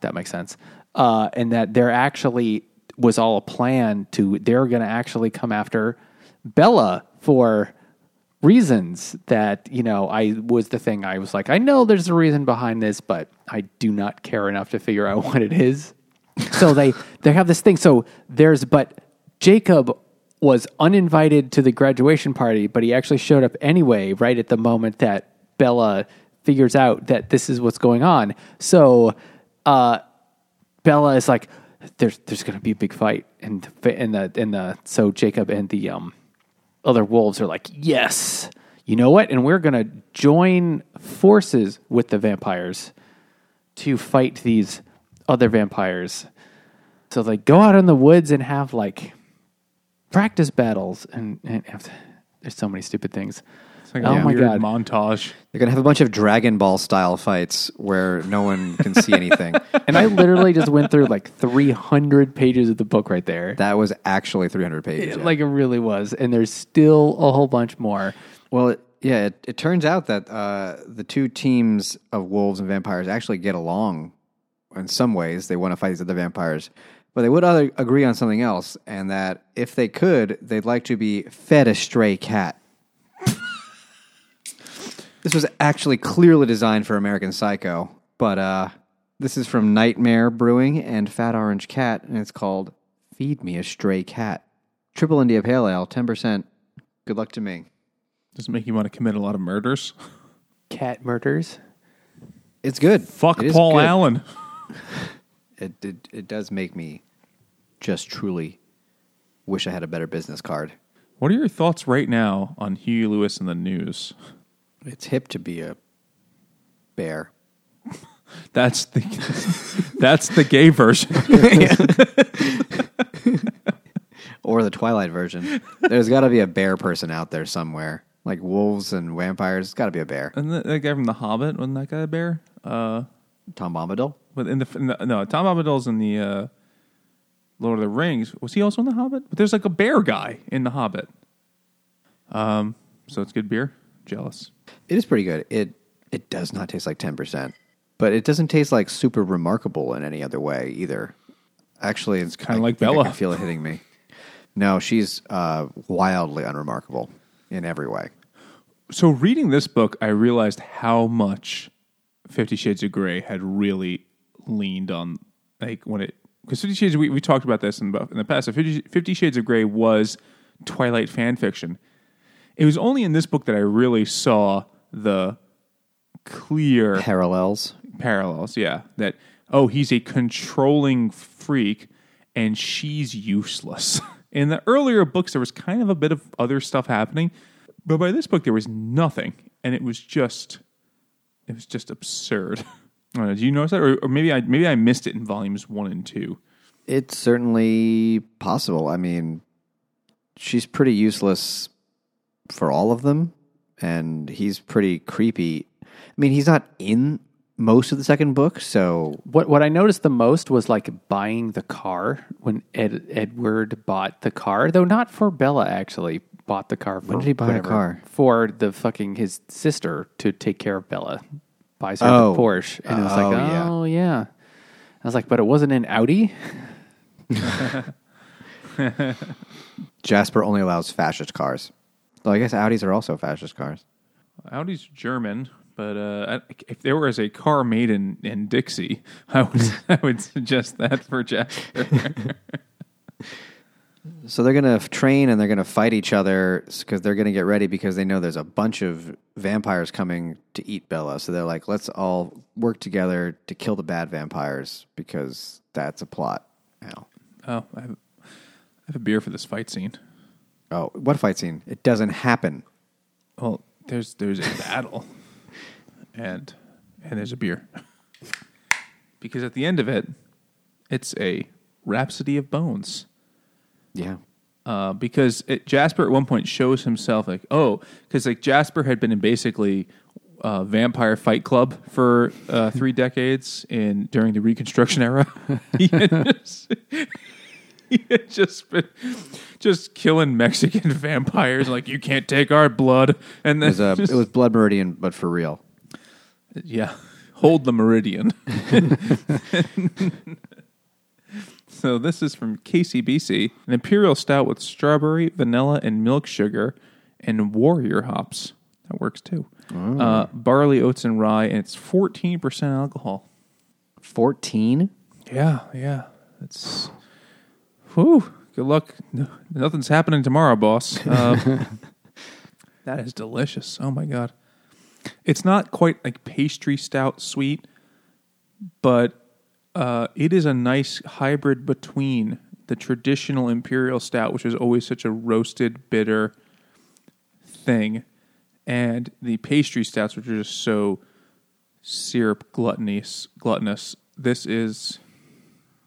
that makes sense. Uh, and that there actually was all a plan to they're going to actually come after Bella for reasons that you know I was the thing I was like I know there's a reason behind this but I do not care enough to figure out [LAUGHS] what it is. So they they have this thing. So there's but Jacob was uninvited to the graduation party but he actually showed up anyway right at the moment that Bella figures out that this is what's going on so uh Bella is like there's there's going to be a big fight and and the and the so Jacob and the um other wolves are like, yes, you know what? And we're going to join forces with the vampires to fight these other vampires. So they go out in the woods and have like practice battles and, and there's so many stupid things. It's like Oh a my weird God. montage. They're gonna have a bunch of Dragon Ball style fights where no one can see anything. [LAUGHS] And I literally just went through like 300 pages of the book right there. That was actually 300 pages. yeah. Like it really was. And there's still a whole bunch more. Well, it, yeah, it, it turns out that uh, the two teams of wolves and vampires actually get along in some ways. They want to fight these other vampires, but they would other, agree on something else, and that if they could, they'd like to be fed a stray cat. [LAUGHS] this was actually clearly designed for American Psycho, but uh, this is from Nightmare Brewing and Fat Orange Cat, and it's called Feed Me a Stray Cat. Triple India Pale Ale, 10%. Good luck to me. Does it make you want to commit a lot of murders? Cat murders. It's good. Fuck It is Paul good. Allen. [LAUGHS] It, it it does make me just truly wish I had a better business card. What are your thoughts right now on Huey Lewis and the news? It's hip to be a bear. [LAUGHS] That's the [LAUGHS] that's the gay version. [LAUGHS] Or the Twilight version. There's got to be a bear person out there somewhere. Like wolves and vampires, It's got to be a bear. And the, that guy from The Hobbit wasn't that guy a bear? Uh, Tom Bombadil? but in the, in the no, Tom Bombadil's in the uh, Lord of the Rings. Was he also in The Hobbit? But there's like a bear guy in The Hobbit. Um, so it's good beer. Jealous. It is pretty good. It it does not taste like 10%, but it doesn't taste like super remarkable in any other way either. Actually, it's kinda like Bella. I feel it hitting me. No, she's uh, wildly unremarkable in every way. So reading this book, I realized how much Fifty Shades of Grey had really leaned on, like when it because Fifty Shades we we talked about this in, the- in the past. So 50, Fifty Shades of Grey was Twilight fan fiction. It was only in this book that I really saw the clear Parallels. parallels. Yeah, that oh, he's a controlling freak, and she's useless. [LAUGHS] In the earlier books, there was kind of a bit of other stuff happening, but by this book, there was nothing, and it was just, it was just absurd. [LAUGHS] I don't know, do you notice that, or, or maybe I maybe I missed it in volumes one and two? It's certainly possible. I mean, she's pretty useless for all of them, and he's pretty creepy. I mean, he's not in most of the second book, so What what I noticed the most was like buying the car when Ed, Edward bought the car, though not for Bella actually bought the car. For did he buy a car? for? The fucking his sister to take care of Bella. Buys her Oh. the Porsche, and it was like, Oh, yeah. oh yeah. I was like, but it wasn't an Audi. [LAUGHS] Jasper only allows fascist cars. Though I guess Audis are also fascist cars. Audi's German, But uh, if there was a car made in, in Dixie, [LAUGHS] I would I would suggest that for Jasper. [LAUGHS] So they're gonna train and they're gonna fight each other because they're gonna get ready because they know there's a bunch of vampires coming to eat Bella. So they're like, let's all work together to kill the bad vampires because that's a plot now. oh, I have, I have a beer for this fight scene. Oh, what fight scene? It doesn't happen. Well, there's there's a battle, [LAUGHS] and and there's a beer, [LAUGHS] because at the end of it, it's a Rhapsody of Bones. Yeah. uh, because it, Jasper at one point shows himself like, oh, because like Jasper had been in basically uh, Vampire Fight Club for uh, [LAUGHS] three decades in during the Reconstruction era. [LAUGHS] he, had just, he had just been just killing Mexican [LAUGHS] vampires. Like you can't take our blood, and It then was, uh, just- it was Blood Meridian, but for real. yeah, hold the meridian. So this is from KCBC, an imperial stout with strawberry, vanilla, and milk sugar, and warrior hops. That works too. Uh, barley, oats, and rye, and it's fourteen percent alcohol. 14? Yeah, yeah. It's whew. Good luck. No, nothing's happening tomorrow, boss. Uh, [LAUGHS] that is delicious. Oh my god. It's not quite like pastry stout sweet, but uh, it is a nice hybrid between the traditional imperial stout, which is always such a roasted bitter thing, and the pastry stouts, which are just so syrup gluttonous. Gluttonous. This is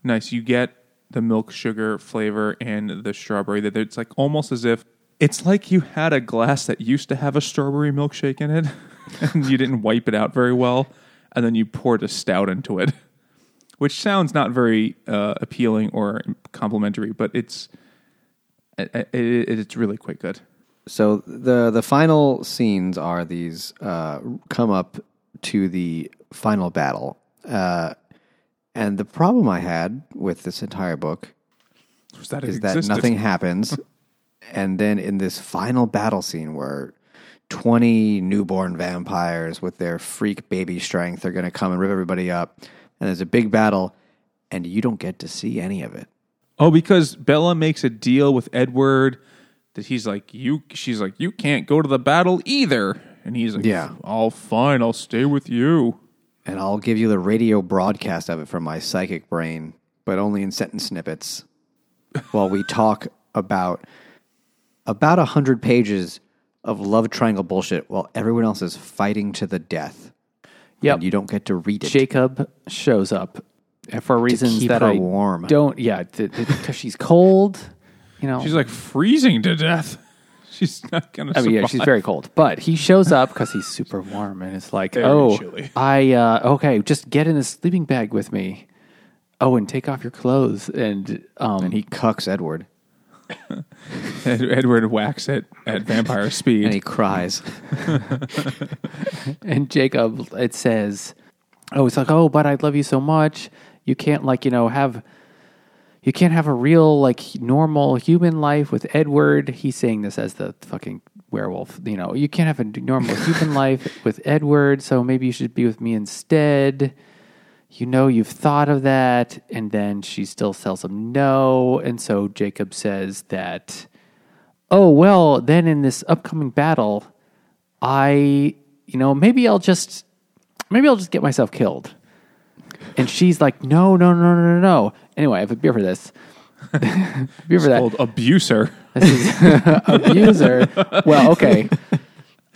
nice. You get the milk sugar flavor and the strawberry. That it's like almost as if it's like you had a glass that used to have a strawberry milkshake in it, [LAUGHS] and you didn't wipe it out very well, and then you poured a stout into it, which sounds not very uh, appealing or complimentary, but it's it, it, it's really quite good. So the the final scenes are these uh, come up to the final battle, uh, and the problem I had with this entire book Was that that existed? nothing happens, [LAUGHS] and then in this final battle scene where twenty newborn vampires with their freak baby strength are going to come and rip everybody up, and there's a big battle, and you don't get to see any of it. Oh, because Bella makes a deal with Edward that he's like you. She's like you can't go to the battle either, and he's like, Yeah. all fine, I'll stay with you." And I'll give you the radio broadcast of it from my psychic brain, but only in sentence snippets while we talk about about a hundred pages of love triangle bullshit while everyone else is fighting to the death. Yep. And you don't get to read it. Jacob shows up for reasons keep that her I warm. don't. Yeah, because she's cold. You know, She's like freezing to death. [LAUGHS] She's not gonna. I mean, yeah, she's very cold. But he shows up because he's super warm, and it's like, Very oh, chilly. I uh, okay, just get in a sleeping bag with me. Oh, and take off your clothes, and um, and he cucks Edward Ed- [LAUGHS] Edward whacks it at vampire speed. and he cries. and Jacob, it says, oh, it's like, oh, but I love you so much. You can't like you know have. You can't have a real like normal human life with Edward. He's saying this as the fucking werewolf. You know, you can't have a normal human [LAUGHS] life with Edward. So maybe you should be with me instead. You know, you've thought of that, and then she still tells him no. And so Jacob says that, oh well, then in this upcoming battle, I, you know, maybe I'll just, maybe I'll just get myself killed. And she's like, no, no, no, no, no, no. Anyway, I have a beer for this. [LAUGHS] beer for that. called abuser. This is [LAUGHS] abuser. Well, okay.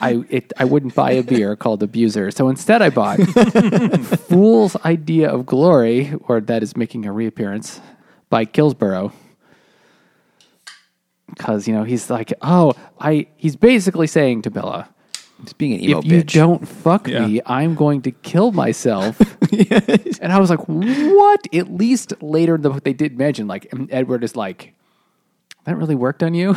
I it, I wouldn't buy a beer [LAUGHS] called abuser, so instead I bought [LAUGHS] Fool's Idea of Glory, or that is making a reappearance by Kills Boro. Because you know he's like, oh, I. He's basically saying to Bella, He's being an emo if you bitch. don't fuck Yeah. me, I'm going to kill myself. [LAUGHS] and I was like, what? At least later in the book, they did mention, like, Edward is like, that really worked on you?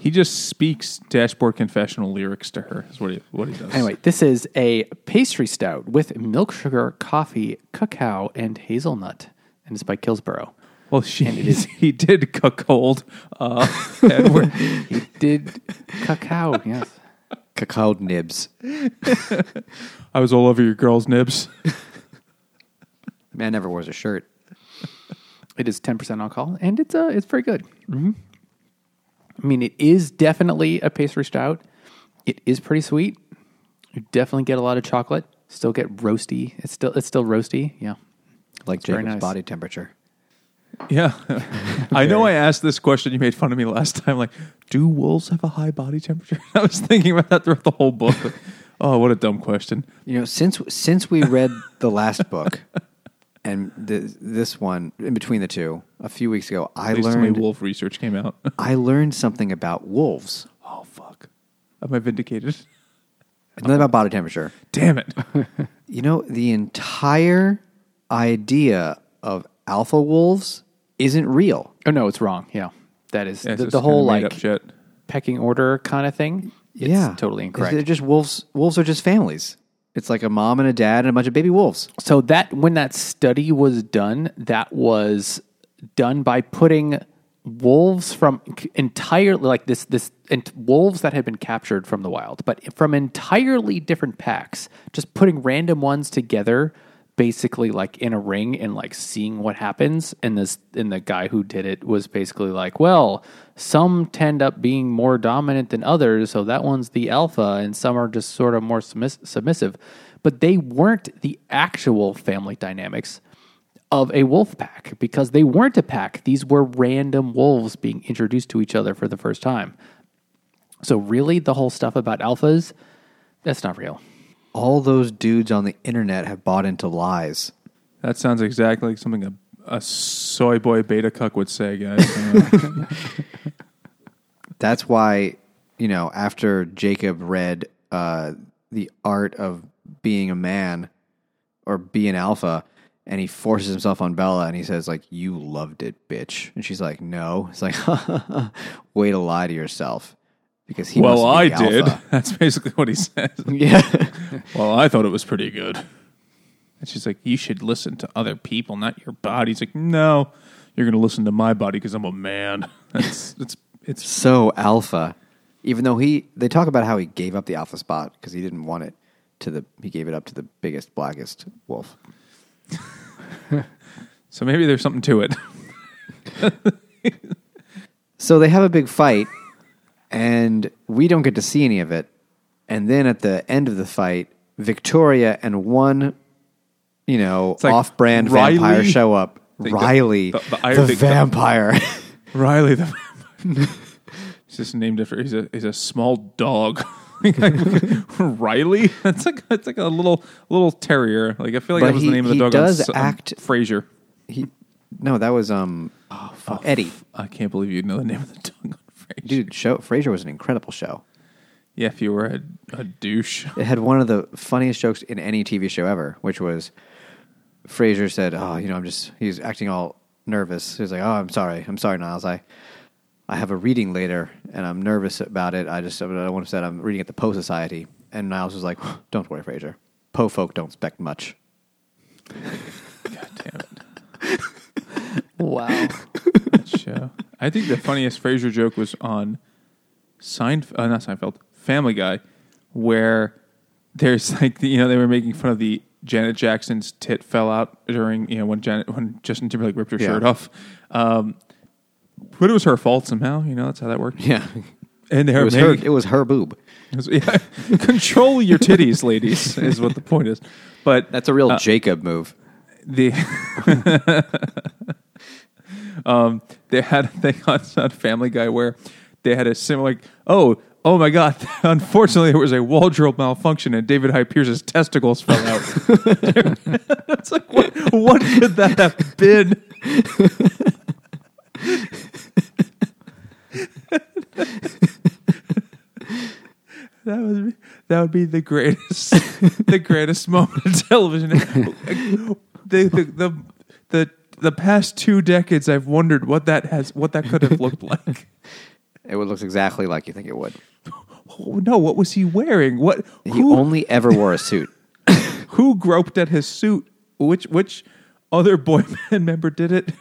He just speaks dashboard confessional lyrics to her. Is what he what he does. anyway, this is a pastry stout with milk sugar, coffee, cacao, and hazelnut. And it's by Kills Boro. well, she [LAUGHS] he did cuckold uh, Edward. [LAUGHS] He did cacao, yes. Cacao nibs. [LAUGHS] I was all over your girl's nibs. Man never wears a shirt. It is ten percent alcohol, and it's uh it's very good. Mm-hmm. I mean, it is definitely a pastry stout. It is pretty sweet. You definitely get a lot of chocolate. Still get roasty. It's still it's still roasty. Yeah. Like very Jacob's nice. body temperature. Yeah. [LAUGHS] I know I asked this question. You made fun of me last time. Like, do wolves have a high body temperature? [LAUGHS] I was thinking about that throughout the whole book. Oh, what a dumb question. You know, since since we read the last book [LAUGHS] and th- this one in between the two a few weeks ago, I At least my learned wolf research came out. [LAUGHS] I learned something about wolves. oh, fuck. Am I vindicated? Nothing about body temperature. Damn it. [LAUGHS] [LAUGHS] You know, the entire idea of alpha wolves isn't real. Oh no, it's wrong. Yeah, that is Yeah, the, the whole kinda like shit. pecking order kind of thing. It's yeah, totally incorrect. They're just wolves. Wolves are just families. It's like a mom and a dad and a bunch of baby wolves. So that when that study was done, that was done by putting wolves from entirely like this this and wolves that had been captured from the wild, but from entirely different packs, just putting random ones together basically like in a ring and like seeing what happens and this and the guy who did it was basically like well some tend up being more dominant than others so that one's the alpha and some are just sort of more submiss- submissive. But they weren't the actual family dynamics of a wolf pack because they weren't a pack. These were random wolves being introduced to each other for the first time. So really the whole stuff about alphas that's not real All those dudes on the internet have bought into lies. That sounds exactly like something a, a soy boy beta cuck would say, guys. [LAUGHS] That's why, you know, after Jacob read uh, the art of being a man or be an alpha, and he forces himself on Bella, and he says like, "You loved it, bitch," and she's like, "No." It's like, [LAUGHS] way to lie to yourself because he. well, I wants to be did. alpha. [LAUGHS] That's basically what he says. [LAUGHS] Yeah. Well, I thought it was pretty good. And she's like, You should listen to other people, not your body. He's like, No, you're going to listen to my body because I'm a man. [LAUGHS] That's, it's, it's, so alpha, even though he they talk about how he gave up the alpha spot because he didn't want it to the he gave it up to the biggest blackest wolf. so maybe there's something to it. So they have a big fight, and we don't get to see any of it. And then at the end of the fight, Victoria and one, you know, like off-brand Riley- vampire show up. Riley, the- the, the- the- vampire. [LAUGHS] Riley the [LAUGHS] He's just named after he's a he's a small dog. [LAUGHS] Riley? That's like that's like a little little terrier. Like I feel like But that was he- the name of the he dog. does on, act- Frasier. he, no, that was um, oh, fuck, Eddie. I can't believe you know the name of the dog on Frasier. Dude, show Frasier was an incredible show. Yeah, if you were a, a douche. It had one of the funniest jokes in any TV show ever, which was Frasier said, "Oh, you know, I'm just he's acting all nervous." He was like, "Oh, I'm sorry, I'm sorry, Niles. I I have a reading later, and I'm nervous about it. I just I want to say I'm reading at the Poe Society." And Niles was like, "Don't worry, Frasier. Poe folk don't expect much." [LAUGHS] God damn it. Wow That show. I think the funniest Frasier joke was on Seinfeld, uh, not Seinfeld, Family Guy, where there's like the, you know they were making fun of the Janet Jackson's tit fell out during you know when Janet when Justin Timberlake ripped her Yeah. shirt off, um, but it was her fault somehow. You know that's how that worked. Yeah, And they it were was her. making, It was her boob. it was- yeah, [LAUGHS] control your titties, ladies, is what the point is. But That's a real Jacob move. the [LAUGHS] um they had a thing on, on Family Guy where they had a similar like oh oh my god [LAUGHS] unfortunately there was a wardrobe malfunction and David Hyde Pierce's testicles fell out. [LAUGHS] it's like what what could that have been? That would be, that would be the greatest the greatest moment of television. [LAUGHS] the, the, the the the past two decades, I've wondered what that has what that could have [LAUGHS] looked like. It would look exactly like you think it would. Oh, [LAUGHS] no, what was he wearing? What He who only ever wore a suit. [LAUGHS] who groped at his suit? Which which other boy band member did it?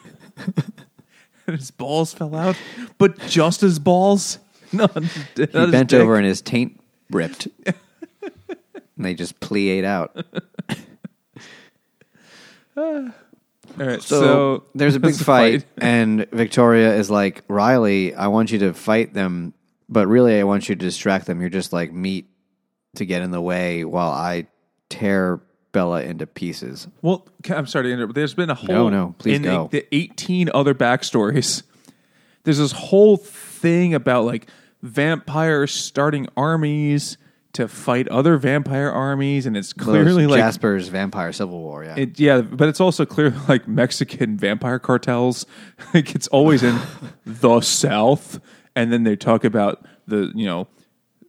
and his balls fell out, but just his balls. No, He bent over and his taint ripped. and they just pliate out. All right, So, so, there's a [LAUGHS] big fight, and Victoria is like, Riley, I want you to fight them, but really, I want you to distract them. You're just like meat to get in the way while I tear Bella into pieces. Well, I'm sorry to interrupt. There's been a whole No, no, please in go. The, the 18 other backstories. There's this whole thing about like vampires starting armies to fight other vampire armies, and it's clearly Those like Jasper's Vampire Civil War. Yeah, It, yeah, but it's also clear [LAUGHS] like Mexican vampire cartels. [LAUGHS] like it's always in [LAUGHS] the South, and then they talk about the you know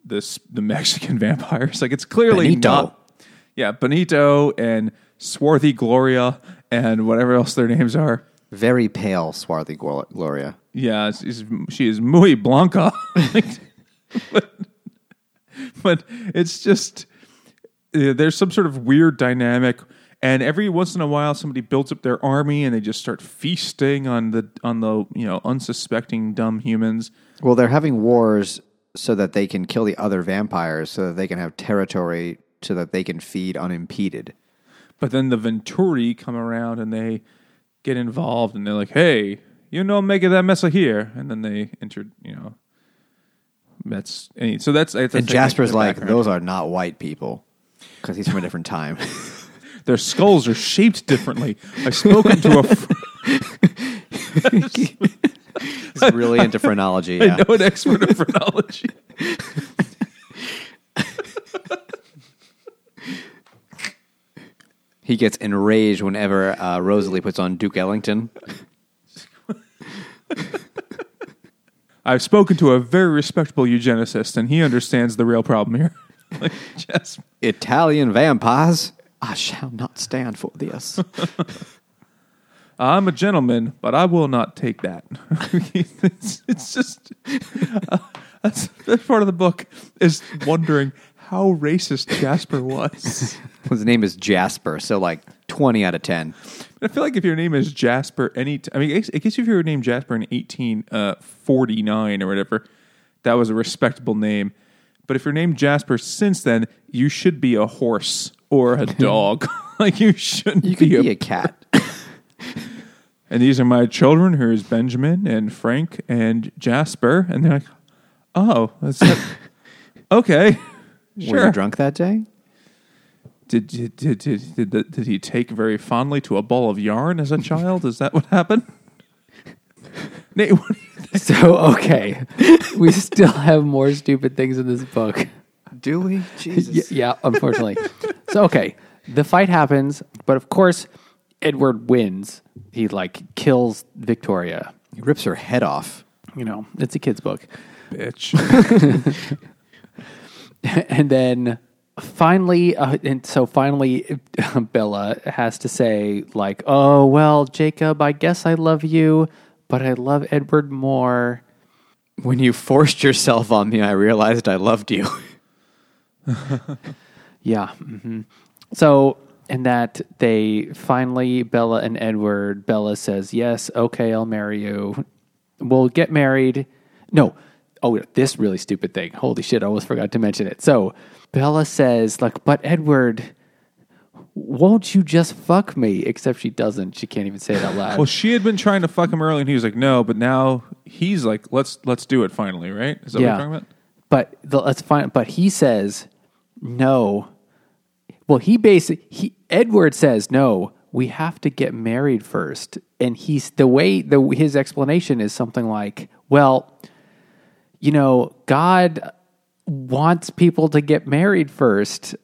this the Mexican vampires. Like it's clearly Benito. not. Yeah, Benito and Swarthy Gloria and whatever else their names are. very pale, swarthy Gloria. Yeah, she's, she is muy blanca. but, [LAUGHS] but it's just uh, there's some sort of weird dynamic, and every once in a while, somebody builds up their army and they just start feasting on the on the you know unsuspecting dumb humans. Well, they're having wars so that they can kill the other vampires, so that they can have territory, so that they can feed unimpeded. But then the Volturi come around and they get involved, and they're like, "Hey, you know, make that mess of here," and then they enter, you know. That's and so that's, that's And Jasper's like, background. those are not white people, because he's from a different time. [LAUGHS] Their skulls are shaped differently. I've spoken to a. Fr- [LAUGHS] he's really into phrenology. I Yeah. know an expert in phrenology. [LAUGHS] He gets enraged whenever uh, Rosalie puts on Duke Ellington. I've spoken to a very respectable eugenicist, and he understands the real problem here. [LAUGHS] like, Jasper. Italian vampires. I shall not stand for this. [LAUGHS] I'm a gentleman, but I will not take that. [LAUGHS] it's, it's just uh, that's, that's part of the book is wondering how racist Jasper was. His name is Jasper, so like 20 out of 10. I feel like if your name is Jasper, any t- I mean, I guess- if you were named Jasper in 1849 uh, or whatever, that was a respectable name. But if you're named Jasper since then, you should be a horse or a [LAUGHS] dog. [LAUGHS] like you shouldn't You could be, be a, a cat. [LAUGHS] And these are my children. Here's Benjamin and Frank and Jasper. And they're like, oh, that's that. okay, Were you drunk that day? Did, did, did, did, did, did he take very fondly to a ball of yarn as a child? Is that what happened? [LAUGHS] Nate, what do you think? So okay, we still have more stupid things in this book. Do we? Y- Jesus. yeah, unfortunately. so okay, the fight happens, but of course, Edward wins. He like kills Victoria. He rips her head off. You know, it's a kid's book. bitch. [LAUGHS] and then finally, uh, and so finally, [LAUGHS] Bella has to say, like, "Oh well, Jacob, I guess I love you, but I love Edward more." When you forced yourself on me, I realized I loved you. [LAUGHS] [LAUGHS] Yeah. hmm So, and that they finally, Bella and Edward, Bella says, Yes, okay, I'll marry you. We'll get married. No. Oh, this really stupid thing. Holy shit, I almost forgot to mention it. So, Bella says, like, but Edward, won't you just fuck me? Except she doesn't. She can't even say it out loud. well, she had been trying to fuck him early, and he was like, "No," but now he's like, "Let's let's do it finally." Right? Is that what you're talking about? But the, let's find. But he says no. Well, he basically he Edward says no. We have to get married first, and he's the way the his explanation is something like, well, you know, God wants people to get married first,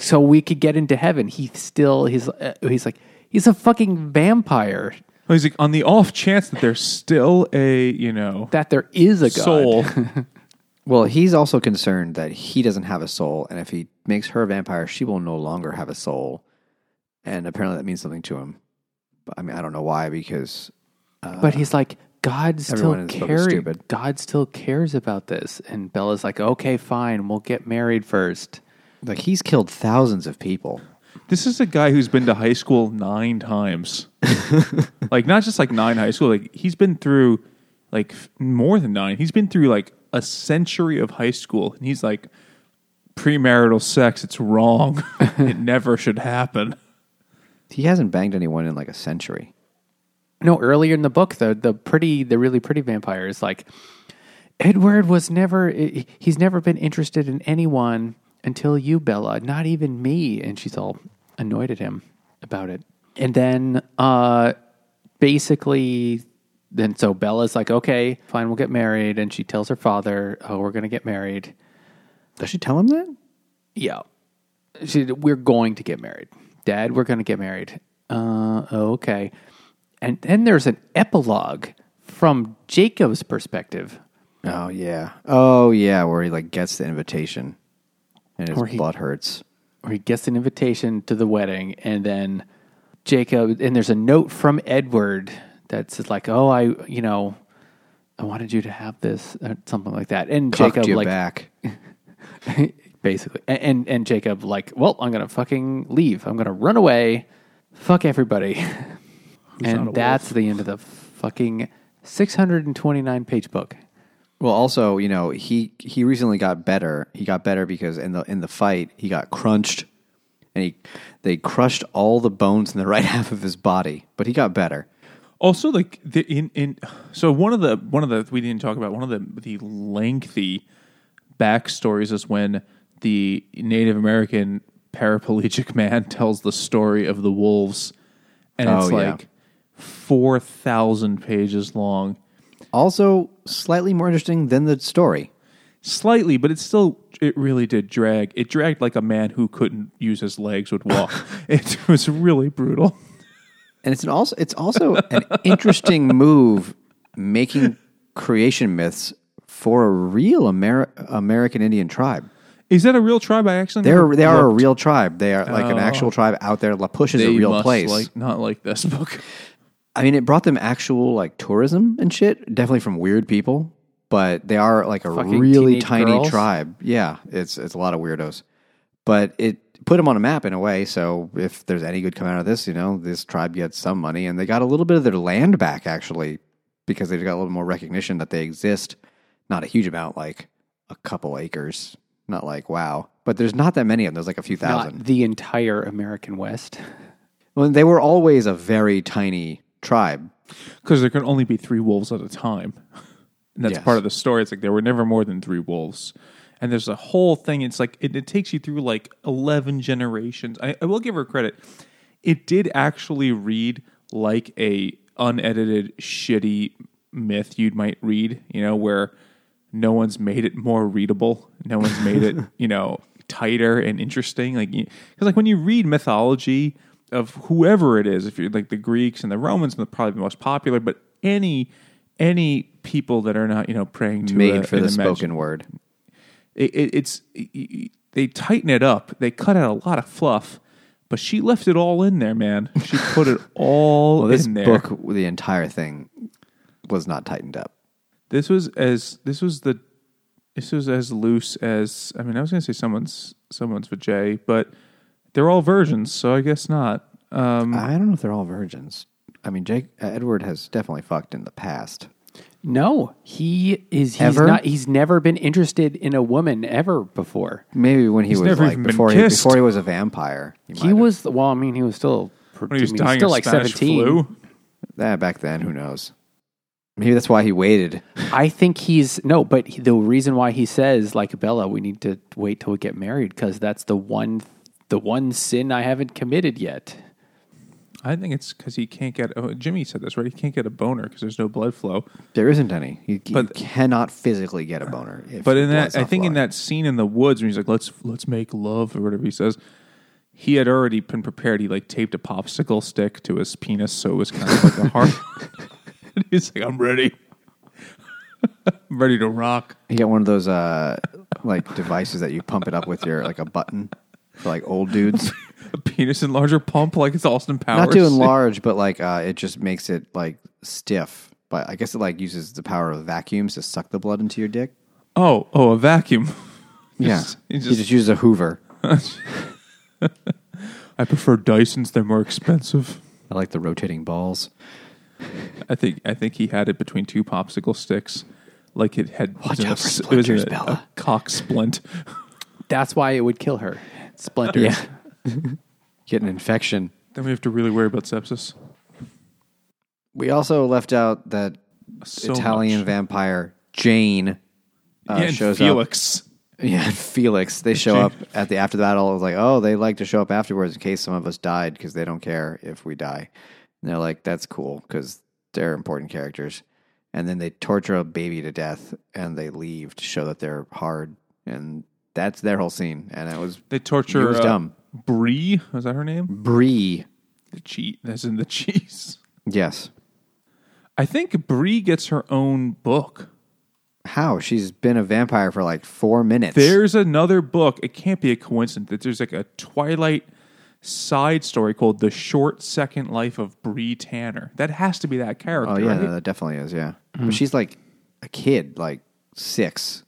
so we could get into heaven. He still he's uh, he's like he's a fucking vampire. Well, he's like, on the off chance that there's still a you know That there is a God. soul. [LAUGHS] Well, he's also concerned that he doesn't have a soul, and if he makes her a vampire, she will no longer have a soul. And apparently, that means something to him. But, I mean, I don't know why, because But he's like, God still everyone in this book is cares. God still cares about this, and Bella's like, okay, fine, we'll get married first. like he's killed thousands of people. This is a guy who's been to high school nine times. [LAUGHS] like not just like nine high school. Like he's been through like more than nine. He's been through like a century of high school, and he's like, premarital sex. It's wrong. [LAUGHS] it never should happen. He hasn't banged anyone in like a century. No, earlier in the book, the the pretty, the really pretty vampire is like, Edward was never, he's never been interested in anyone until you, Bella, not even me. And she's all annoyed at him about it. And then, uh, basically, then so Bella's like, okay, fine, we'll get married. And she tells her father, oh, we're going to get married. Does she tell him that? Yeah. She, we're going to get married. Dad, we're going to get married. Uh, okay. And then there's an epilogue from Jacob's perspective. Oh yeah. Oh yeah, where he like gets the invitation and his Or he- butt hurts. where he gets an invitation to the wedding, and then Jacob, and there's a note from Edward that says like, "Oh, I, you know, I wanted you to have this," or something like that. And Cucked Jacob you like back. [LAUGHS] basically, and, and and Jacob like, "Well, I'm gonna fucking leave. I'm gonna run away. Fuck everybody." [LAUGHS] not a and wolf? that's the end of the fucking 629 page book. Well, also, you know, he he recently got better. He got better because in the in the fight he got crunched, and he they crushed all the bones in the [LAUGHS] right half of his body. But he got better. Also, like the, in in so one of the one of the we didn't talk about one of the the lengthy backstories is when the Native American paraplegic [LAUGHS] man tells the story of the wolves, and oh, it's Oh, yeah. like four thousand pages long, Also, slightly more interesting than the story. slightly, but it still it really did drag. It dragged like a man who couldn't use his legs would walk. [LAUGHS] it was really brutal. And it's an also it's also an interesting move making creation myths for a real Amer- American Indian tribe. Is that a real tribe? I actually they're they are a real tribe. They are like an oh. actual tribe out there. La Push is They a real place. like not like this book. [LAUGHS] I mean, it brought them actual like tourism and shit. Definitely from weird people, but they are like a Fucking really teenage tiny girls? tribe. Yeah, it's it's a lot of weirdos, but it put them on a map in a way. So if there's any good coming out of this, you know, this tribe gets some money, and they got a little bit of their land back actually because they've got a little more recognition that they exist. Not a huge amount, like a couple acres. Not like wow, but there's not that many of them. There's like a few thousand. Not the entire American West. Well, they were always a very tiny tribe. because there can only be three wolves at a time. [LAUGHS] And that's Yes. part of the story. It's like there were never more than three wolves. And there's a whole thing. It's like it, it takes you through like 11 generations. I, I will give her credit. It did actually read like a unedited, shitty myth you might read, you know, where no one's made it more readable. No one's made it, [LAUGHS] you know, tighter and interesting. Like, because like when you read mythology of whoever it is, if you're like the Greeks and the Romans, and probably the most popular, but any any people that are not, you know, praying to Made a- for the spoken word. it, it, it's it- they tighten it up. They cut out a lot of fluff, but she left it all in there, man. She put it [LAUGHS] all Well, this in there. book, the entire thing, was not tightened up. This was as this was the this was as loose as I mean I was going to say someone's someone's vajay, but they're all virgins, so I guess not. Um, I don't know if they're all virgins. I mean, Jake uh, Edward has definitely fucked in the past. No, he is. He's Ever? not. He's never been interested in a woman ever before. Maybe when he He's was never like even been before he kissed. before he was a vampire. He, He might was. Well, I mean, he was still. when he was I mean, dying still of like Spanish seventeen. flu. Eh, back then. Who knows? Maybe that's why he waited. I think he's no, but he- the reason why he says like Bella, we need to wait till we get married because that's the one, the one sin I haven't committed yet. I think it's because he can't get. Oh, Jimmy said this right. He can't get a boner because there's no blood flow. There isn't any. You, you But- cannot physically get a boner. If But in that, I not think in that scene in the woods when he's like, "Let's let's make love" or whatever he says, he had already been prepared. He like taped a popsicle stick to his penis, so it was kind of like a heart. [LAUGHS] and he's like, "I'm ready, [LAUGHS] I'm ready to rock." you get one of those uh, like devices that you pump it up with your like a button for like old dudes. [LAUGHS] A penis enlarger pump like it's Austin Powers. Not too enlarge, but like uh, it just makes it like stiff. But I guess it like uses the power of vacuums to suck the blood into your dick. Oh, oh, a vacuum. [LAUGHS] Yeah, Just- he you just- just use a Hoover. [LAUGHS] I prefer Dysons. They're more expensive. I like the rotating balls. I think I think he had it between two popsicle sticks, like it had Watch it was out for a- it was splinters, a, Bella. a cock splint. That's why it would kill her. Splinters. Yeah. [LAUGHS] Get an infection. Then we have to really worry about sepsis. We also left out that So Italian much. vampire Jane uh, yeah, and shows up. Felix. Yeah, and Felix. They show Jane. up at the after the battle. It was like, oh, they like to show up afterwards in case some of us died because they don't care if we die. And they're like, that's cool because they're important characters. And then they torture a baby to death and they leave to show that they're hard. And that's their whole scene. And it was They torture It was uh, dumb. Brie. Was that her name? Brie. The cheat. That's in the [LAUGHS] cheese. Yes. I think Brie gets her own book. How? She's been a vampire for like four minutes. There's another book. It can't be a coincidence that there's like a Twilight side story called "The Short Second Life of Bree Tanner." That has to be that character. Oh yeah, right? no, that definitely is. Yeah, but she's like a kid, like six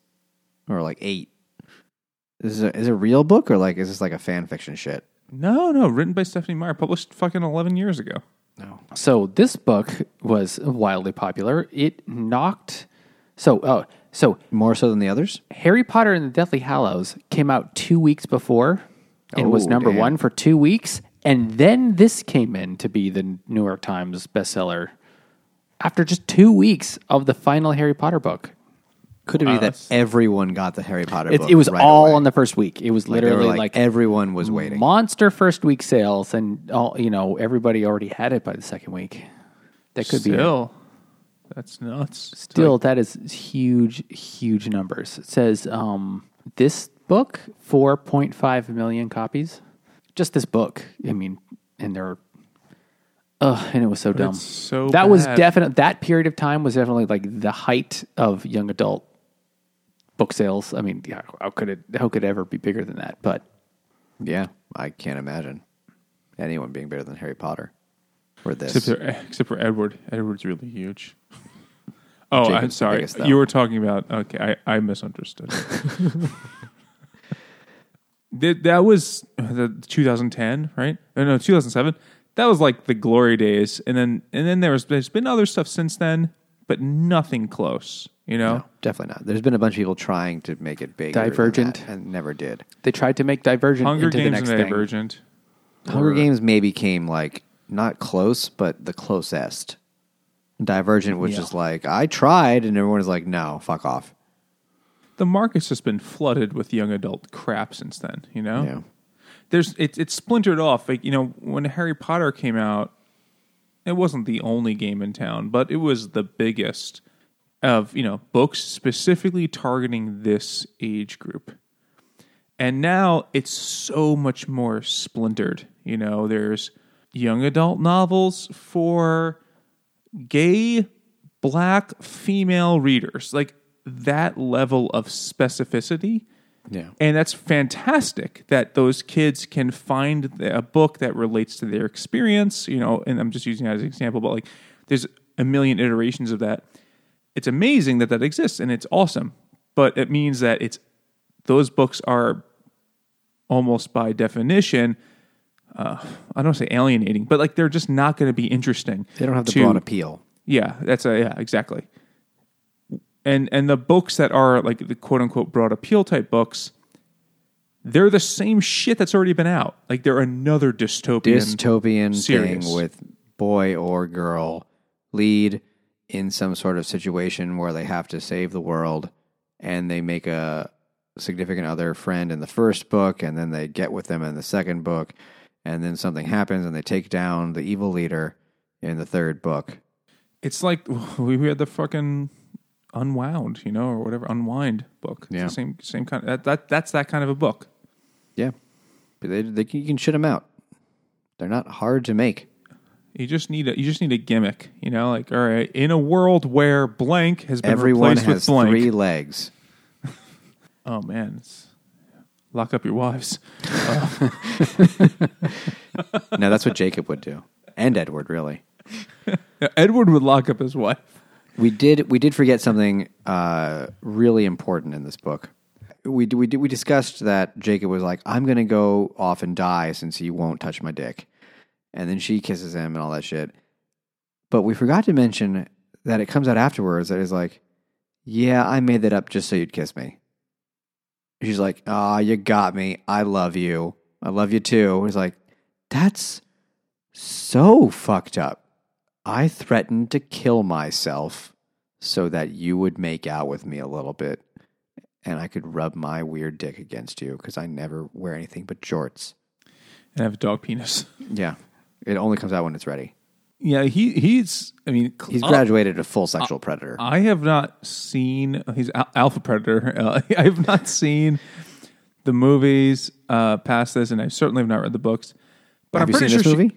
or like eight. Is it, is it a real book or like is this like a fan fiction shit? No, no, written by Stephenie Meyer, published fucking eleven years ago. No. So this book was wildly popular. It knocked. So oh, so More so than the others? Harry Potter and the Deathly Hallows came out two weeks before and was Oh, number damn. one for two weeks, and then this came in to be the New York Times bestseller after just two weeks of the final Harry Potter book. Could it be Wow, that everyone got the Harry Potter It, book? it was right all away? on the first week. It was Like, they were literally like, everyone was waiting. monster first week sales, and all you know, everybody already had it by the second week. That could be it. Still, that's nuts. Still, that is huge, huge numbers. It says um, this book, 4.5 million copies. Just this book. I mean, and they're, ugh, and it was so dumb. it's so that was bad. definite. That period of time was definitely like the height of young adult book sales. I mean, yeah, how could it? How could it ever be bigger than that? But Yeah, I can't imagine anyone being better than Harry Potter. Or this. except for, except for Edward. Edward's really huge. [LAUGHS] Oh, Jacob's I'm sorry. biggest, you were talking about. Okay, I, I misunderstood. [LAUGHS] that, that was the 2010, right? Oh, no, 2007. That was like the glory days, and then and then there was there's been other stuff since then, but nothing close. You know, No, definitely not. There's been a bunch of people trying to make it big. Divergent. and never did. they tried to make Divergent Hunger into the Games next and thing. Divergent. Hunger Games maybe came like not close, but the closest. Divergent was Yeah. just like I tried, and everyone was like, "No, fuck off." The market's just been flooded with young adult crap since then. You know, Yeah. there's it's it's splintered off. Like you know, when Harry Potter came out, it wasn't the only game in town, but it was the biggest of you know books specifically targeting this age group. And now it's so much more splintered. You know, there's young adult novels for gay black female readers. Like that level of specificity. Yeah. And that's fantastic that those kids can find a book that relates to their experience, you know, and I'm just using that as an example, but like there's a million iterations of that. It's amazing that that exists and it's awesome, but it means that it's those books are almost by definition, uh, I don't say alienating, but like they're just not going to be interesting. They don't have the to- broad appeal. yeah, that's a yeah, exactly. And and the books that are like the quote unquote broad appeal type books, they're the same shit that's already been out. Like they're another dystopian. Dystopian series. thing with boy or girl lead in some sort of situation where they have to save the world, and they make a significant other friend in the first book, and then they get with them in the second book, and then something happens, and they take down the evil leader in the third book. It's like [LAUGHS] we had the fucking unwound, you know, or whatever unwind book. It's Yeah. the same same kind. that, that that's that kind of a book. Yeah, but they, they can- you can shit them out. They're not hard to make. You just need a you just need a gimmick, you know, like all right, in a world where blank has been Everyone replaced has with blank. three legs. [LAUGHS] Oh man, it's, lock up your wives. [LAUGHS] now that's what Jacob would do, and Edward really. [LAUGHS] Edward would lock up his wife. We did we did forget something uh, really important in this book. We we did, we discussed that Jacob was like, "I'm going to go off and die since he won't touch my dick," and then she kisses him and all that shit. But we forgot to mention that it comes out afterwards that is like, "Yeah, I made that up just so you'd kiss me." She's like, "Ah, you got me. I love you. I love you too." He's like, "That's so fucked up. I threatened to kill myself so that you would make out with me a little bit and I could rub my weird dick against you because I never wear anything but jorts. And have a dog penis. Yeah. It only comes out when it's ready. Yeah, he he's. I mean, cl- He's uh, graduated to full sexual predator. I have not seen. He's al- Alpha Predator. [LAUGHS] Uh, I have not seen the movies uh, past this, and I certainly have not read the books. But Have I'm you pretty seen this sure she- movie?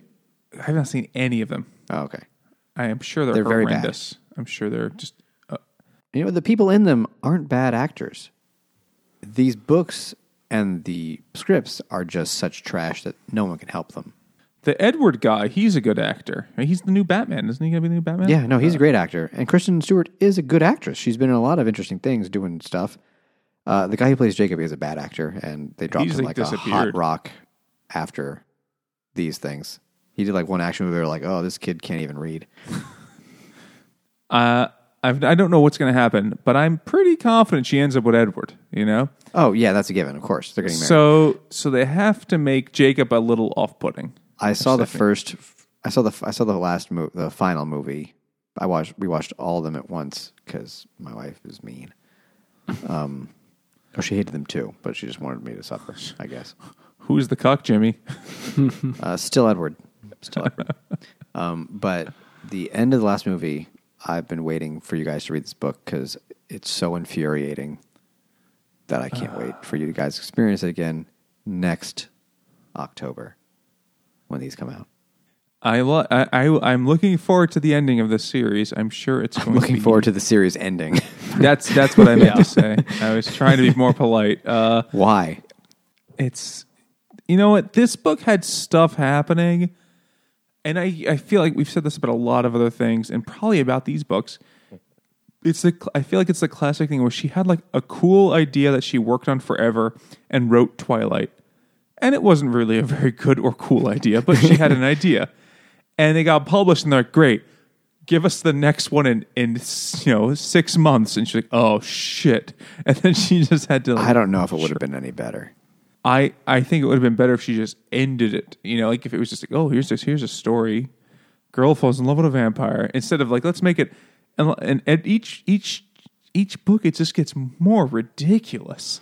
I have not seen any of them. oh, okay. I am sure they're, They're very bad. horrendous. I'm sure they're just. Uh, You know, the people in them aren't bad actors. These books and the scripts are just such trash that no one can help them. The Edward guy, he's a good actor. He's the new Batman, isn't he? Going to be the new Batman? Yeah, no, he's a great actor. And Kristen Stewart is a good actress. She's been in a lot of interesting things doing stuff. Uh, the guy who plays Jacob is a bad actor, and they dropped He's, him like, like, a disappeared. hot rock after these things. He did like one action movie. They were like, "Oh, this kid can't even read." [LAUGHS] Uh, I've, I don't know what's going to happen, but I'm pretty confident she ends up with Edward. You know. Oh, yeah, that's a given. Of course, they're getting married. So, so they have to make Jacob a little off-putting. I saw the first. I saw the. I saw the last mo- the final movie. I watched. We watched all of them at once because my wife is mean. Um, [LAUGHS] oh, she hated them too, but she just wanted me to suffer. I guess. [LAUGHS] Who's the cock, Jimmy? [LAUGHS] Uh, still Edward. Still Edward. um, but the end of the last movie, I've been waiting for you guys to read this book because it's so infuriating that I can't wait for you guys to experience it again next October when these come out. I, lo- I, I I'm looking forward to the ending of this series. I'm sure it's going I'm looking to be, forward to the series ending. [LAUGHS] That's that's what I meant to [LAUGHS] say. I was trying to be more polite. Uh, Why? it's you know what this book had stuff happening, and I I feel like we've said this about a lot of other things, and probably about these books. It's the I feel like it's the classic thing where she had like a cool idea that she worked on forever and wrote Twilight, and it wasn't really a very good or cool idea, but she had an [LAUGHS] idea, and they got published, and they're like, great. Give us the next one in, in you know six months, and she's like, "Oh shit!" [LAUGHS] And then she just had to. Like, I don't know if it would have been any better. I, I think it would have been better if she just ended it. You know, like if it was just like, oh, here's this, here's a story, girl falls in love with a vampire, instead of like, let's make it, and, and at each each each book, it just gets more ridiculous.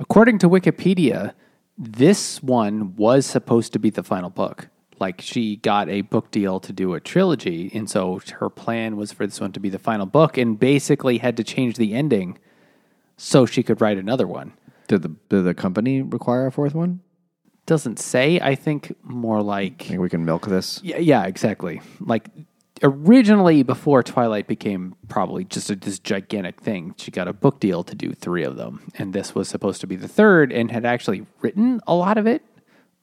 According to Wikipedia, this one was supposed to be the final book. Like she got a book deal to do a trilogy, and so her plan was for this one to be the final book, and basically had to change the ending so she could write another one. Did the did the company require a fourth one? Doesn't say. I think more like Think we can milk this? yeah, yeah, exactly. Like originally, before Twilight became probably just a, this gigantic thing, she got a book deal to do three of them, and this was supposed to be the third, and had actually written a lot of it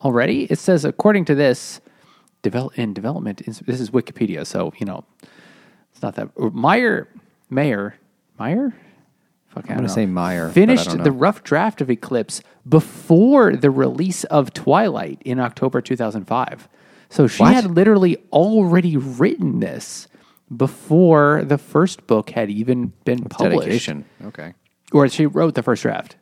already. It says, according to this, develop in development. This is Wikipedia, so you know it's not that Meyer Mayer Meyer. Fuck, I I'm don't gonna know. say Meyer, Finished the rough draft of Eclipse before the release of Twilight in October 2005. So she What? had literally already written this before the first book had even been published. Dedication. Okay. Or she wrote the first draft.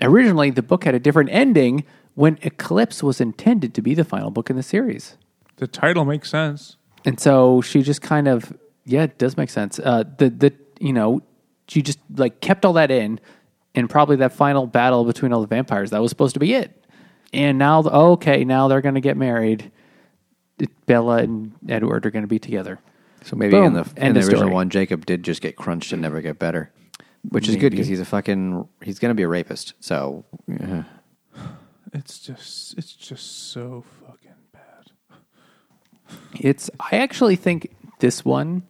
Originally, the book had a different ending when Eclipse was intended to be the final book in the series. The title makes sense. And so she just kind of, yeah, it does make sense. Uh, the the you know, she just like kept all that in, and probably that final battle between all the vampires that was supposed to be it. And now, okay, now they're going to get married. Bella and Edward are going to be together. So maybe Boom. in the in End the of original story. one, Jacob did just get crunched and never get better, which is good because he's a fucking he's gonna be a rapist. So yeah. It's just it's just so fucking bad. It's. I actually think this one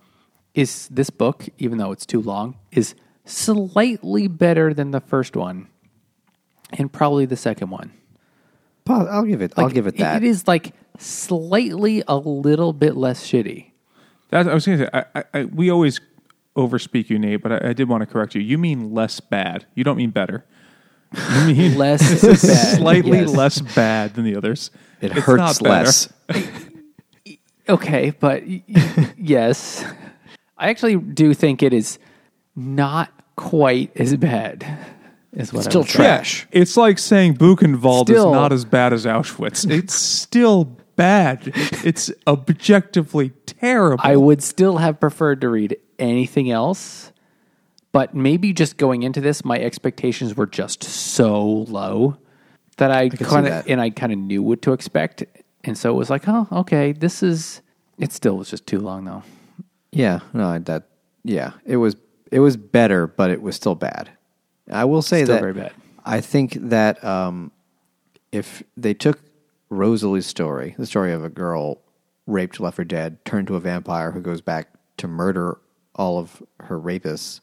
is this book, even though it's too long, is slightly better than the first one, and probably the second one. I'll give it. I'll Like, give it that. It is like slightly a little bit less shitty. That I was going to say. I, I, I, we always overspeak you, Nate, but I, I did want to correct you. You mean less bad. You don't mean better. You mean [LAUGHS] Less [LAUGHS] bad. slightly yes. less bad than the others. it It's hurts less. [LAUGHS] Okay, but y- y- yes, I actually do think it is not quite as bad. Is what It's I still would say. trash. It's like saying Buchenwald Still- is not as bad as Auschwitz. It's still bad. It's objectively terrible. I would still have preferred to read anything else, but maybe just going into this, my expectations were just so low that I see kind of and I kind of knew what to expect, and so it was like, oh, okay, this is. It still was just too long though. Yeah, no, that yeah, it was it was better, but it was still bad. I will say Still that very bad. I think that um, if they took Rosalie's story, the story of a girl raped, left for dead, turned to a vampire who goes back to murder all of her rapists,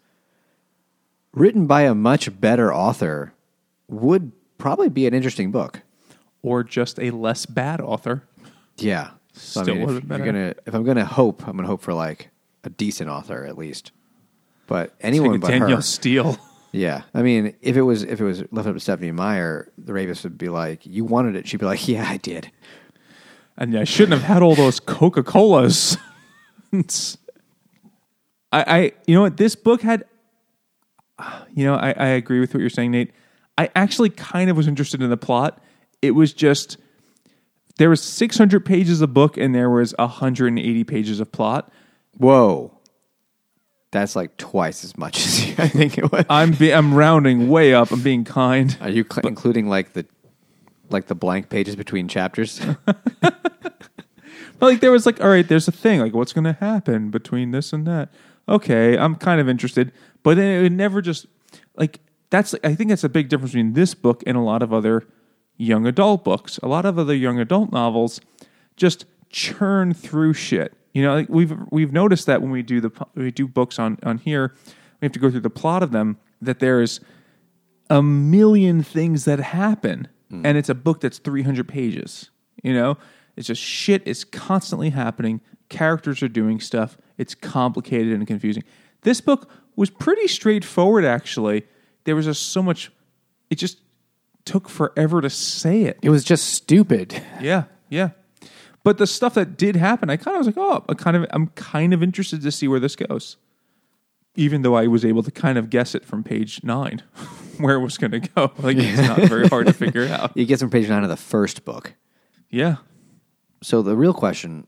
written by a much better author, would probably be an interesting book. or just a less bad author. Yeah. So, Still I mean, if, gonna, if I'm going to hope, I'm going to hope for like a decent author at least. But anyone but Danielle her. Steel. Yeah. I mean, if it was if it was left up to Stephenie Meyer, the rapist would be like, "You wanted it." She'd be like, "Yeah, I did." and I shouldn't have had all those Coca Colas. I, I, you know what? This book had, you know, I, I agree with what you're saying, Nate. I actually kind of was interested in the plot. It was just there was 600 pages of book and there was 180 pages of plot. Whoa. That's like twice as much [LAUGHS] as you, I think it was. I'm be, I'm rounding way up. I'm being kind. Are you cl- including like the like the blank pages between chapters? [LAUGHS] But like there was like, all right, there's a thing. Like, what's going to happen between this and that? Okay, I'm kind of interested, but then it would never just like that's. I think that's a big difference between this book and a lot of other young adult books. A lot of other young adult novels just churn through shit. You know, like we've we've noticed that when we do the we do books on on here, we have to go through the plot of them. That there's a million things that happen hmm. and it's a book that's 300 pages you know? It's just shit is constantly happening characters are doing stuff it's complicated and confusing. This book was pretty straightforward actually. There was just so much it just took forever to say it. It was just stupid. yeah yeah but the stuff that did happen i kind of was like oh i kind of i'm kind of interested to see where this goes even though i was able to kind of guess it from page nine [LAUGHS] where it was going to go [LAUGHS] like it's not very [LAUGHS] hard to figure out you get from page nine of the first book. yeah So the real question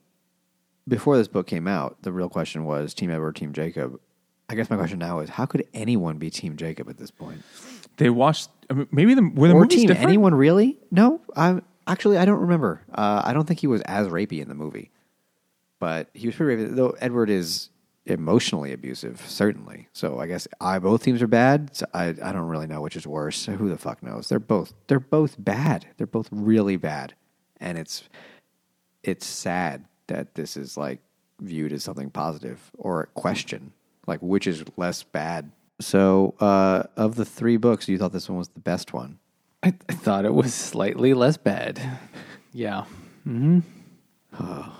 before this book came out, the real question was Team Edward, Team Jacob. I guess my question now is how could anyone be Team Jacob at this point? they watched I mean, maybe the were the or movies Team different? anyone really? No, I actually I don't remember. Uh, I don't think he was as rapey in the movie, but he was pretty rapey. Though Edward is emotionally abusive, certainly. So I guess I both teams are bad. So I I don't really know which is worse. Who the fuck knows? They're both they're both bad. They're both really bad, and it's it's sad that this is like viewed as something positive or a question like which is less bad. So uh, of the three books, you thought this one was the best one. I, I thought it was slightly less bad. Yeah. hmm Oh.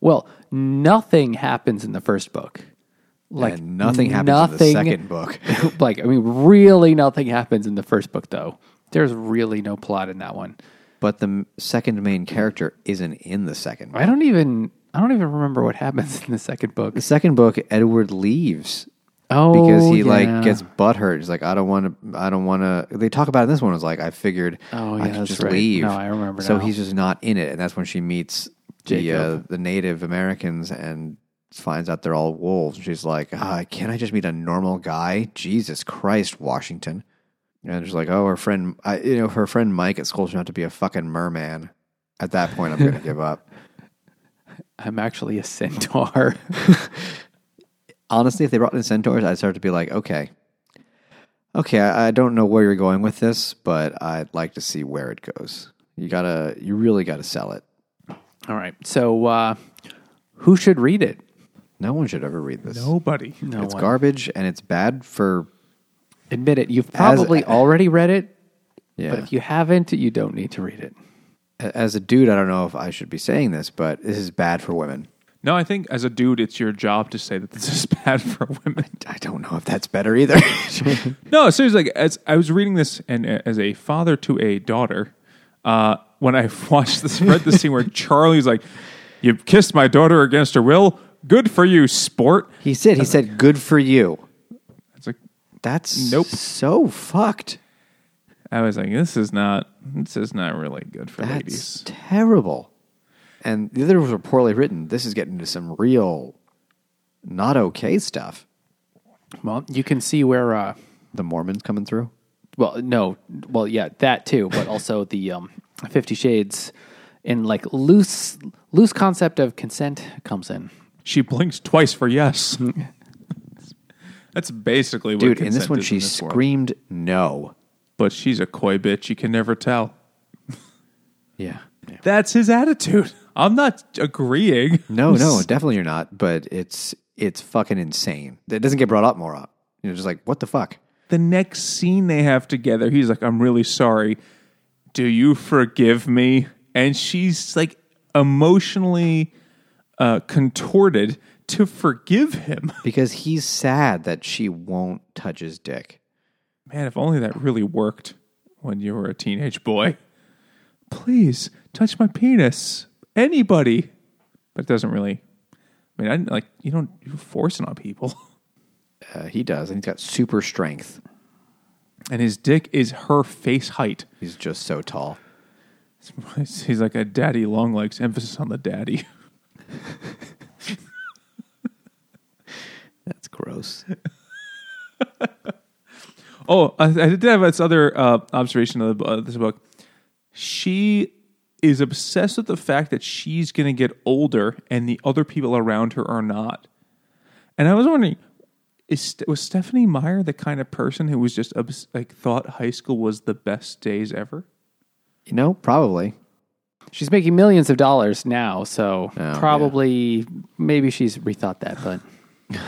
well, nothing happens in the first book. Like and nothing happens in the second [LAUGHS] book. like I mean, really, nothing happens in the first book though. There's really no plot in that one. but the m- second main character isn't in the second book. I don't even I don't even remember what happens in the second book. The second book, Edward leaves Oh, because he yeah. like gets butthurt. He's like, I don't want to. I don't want to. They talk about it in this one. It was like, I figured Oh, I yeah, could that's just right. leave. No, I remember So now. he's just not in it, and that's when she meets the uh, the Native Americans and finds out they're all wolves. She's like, ah, Can't I just meet a normal guy? Jesus Christ, Washington. And she's like, oh, her friend, I, you know, her friend Mike at school turned out to be a fucking merman. At that point, I'm going [LAUGHS] to give up. I'm actually a centaur. [LAUGHS] honestly, if they brought in centaurs, I'd start to be like, okay, okay, I, I don't know where you're going with this, but I'd like to see where it goes. You gotta, you really gotta sell it. All right. So uh, who should read it? No one should ever read this. Nobody. No it's one. garbage, and it's bad for. Admit it. You've probably already read it, Yeah. but if you haven't, you don't need to read it. As a dude, I don't know if I should be saying this, but this is bad for women. No, I think as a dude, it's your job to say that this is [LAUGHS] bad for women. I don't know if that's better either. [LAUGHS] No, seriously. Like, as I was reading this, and uh, as a father to a daughter, uh, when I [LAUGHS] watched this, read the scene where Charlie's like, "You kissed my daughter against her will. Good for you, sport." he said, he said, good for you. It's like, That's Nope. so fucked. I was like, this is not this is not really good for That's ladies. terrible. And the others were poorly written. This is getting into some real not okay stuff. Well, you can see where. Uh, The Mormons coming through. well, no, well, yeah, that too, but also the um, Fifty Shades in like loose loose concept of consent comes in. She blinks twice for yes. [LAUGHS] That's basically what Dude, in this one, she this world. screamed no. But she's a coy bitch. You can never tell. Yeah. That's his attitude. [LAUGHS] I'm not agreeing. No, no, [LAUGHS] definitely you're not. But it's it's fucking insane. It doesn't get brought up more up. You know, just like what the fuck. The next scene they have together, he's like, I'm really sorry. Do you forgive me? And she's like emotionally uh, contorted to forgive him. [LAUGHS] Because he's sad that she won't touch his dick. Man, if only that really worked when you were a teenage boy. Please touch my penis. Anybody. But it doesn't really. I mean, I didn't like you don't you force it on people. [LAUGHS] Uh, he does, and he's got super strength. And his dick is her face height. He's just so tall. [LAUGHS] He's like a daddy long legs. Emphasis on the daddy. [LAUGHS] That's gross. Oh, I, I did have this other uh, observation of the, uh, this book. She is obsessed with the fact that she's going to get older and the other people around her are not. And I was wondering, is was Stephenie Meyer the kind of person who was just obs- like thought high school was the best days ever? You know, probably. She's making millions of dollars now, so Oh, probably maybe she's rethought that. But [LAUGHS]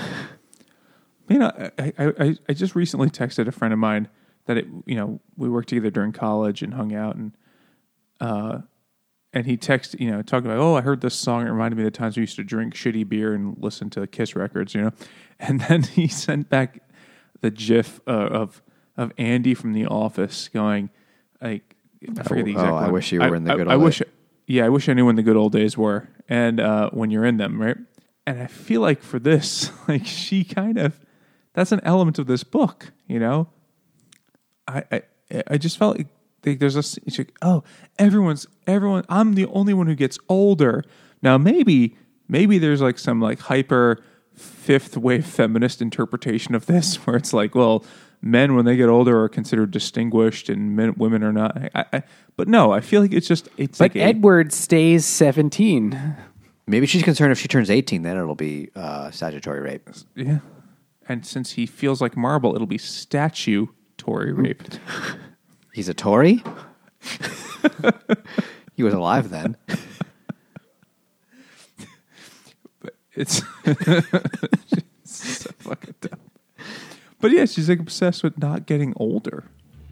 You know, I, I, I, I just recently texted a friend of mine that it, you know, we worked together during college and hung out and, uh, and he texted, you know, talking about, oh, I heard this song. It reminded me of the times we used to drink shitty beer and listen to Kiss records, you know. [LAUGHS] And then he sent back the GIF uh, of of Andy from The Office going, like, I forget the Oh, exact. oh, I wish you were in the good I, old wish, days. yeah, I wish I knew when the good old days were, and uh, when you're in them, right? And I feel like for this, [LAUGHS] like she kind of, that's an element of this book, you know. I I, I just felt like like there's a it's like, oh everyone's everyone I'm the only one who gets older now maybe maybe there's like some like hyper fifth wave feminist interpretation of this [LAUGHS] where it's like well men when they get older are considered distinguished and men women are not I, I, but no I feel like it's just it's but like a- Edward stays seventeen. Maybe she's concerned if she turns 18, then it'll be uh, statutory rape. yeah and since he feels like marble it'll be statue Tory rape [LAUGHS] He's a Tory? he was alive then. [LAUGHS] It's so fucking dumb. But yeah, she's like obsessed with not getting older.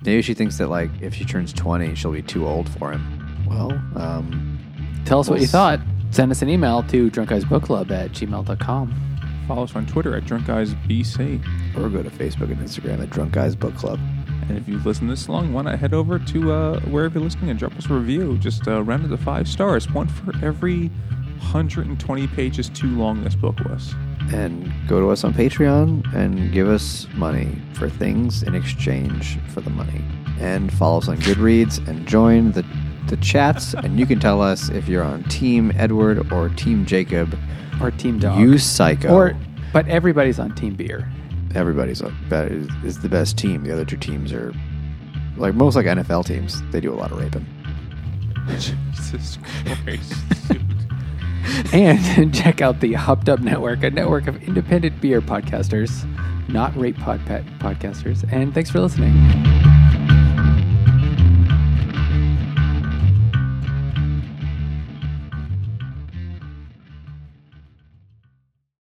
Maybe she thinks that, like, if she turns 20, she'll be too old for him. Well, um, Tell us what you thought. Send us an email to drunkguysbookclub at gmail.com. Follow us on Twitter at Drunk Guys BC. or go to Facebook and Instagram at Drunk Guys Book Club. And if you've listened this long, why not head over to uh, wherever you're listening and drop us a review. Just uh, round it to five stars, one for every 120 pages too long this book was. And go to us on Patreon and give us money for things in exchange for the money. And follow us on Goodreads and join the, the chats. and you can tell us if you're on Team Edward or Team Jacob. Or Team Dog. You psycho. Or, but everybody's on Team Beer. Everybody's a, is the best team. The other two teams are like most like NFL teams. They do a lot of raping. Jesus Christ. And [LAUGHS] check out the Hopped Up Network, a network of independent beer podcasters, not rape pod- podcasters. And thanks for listening.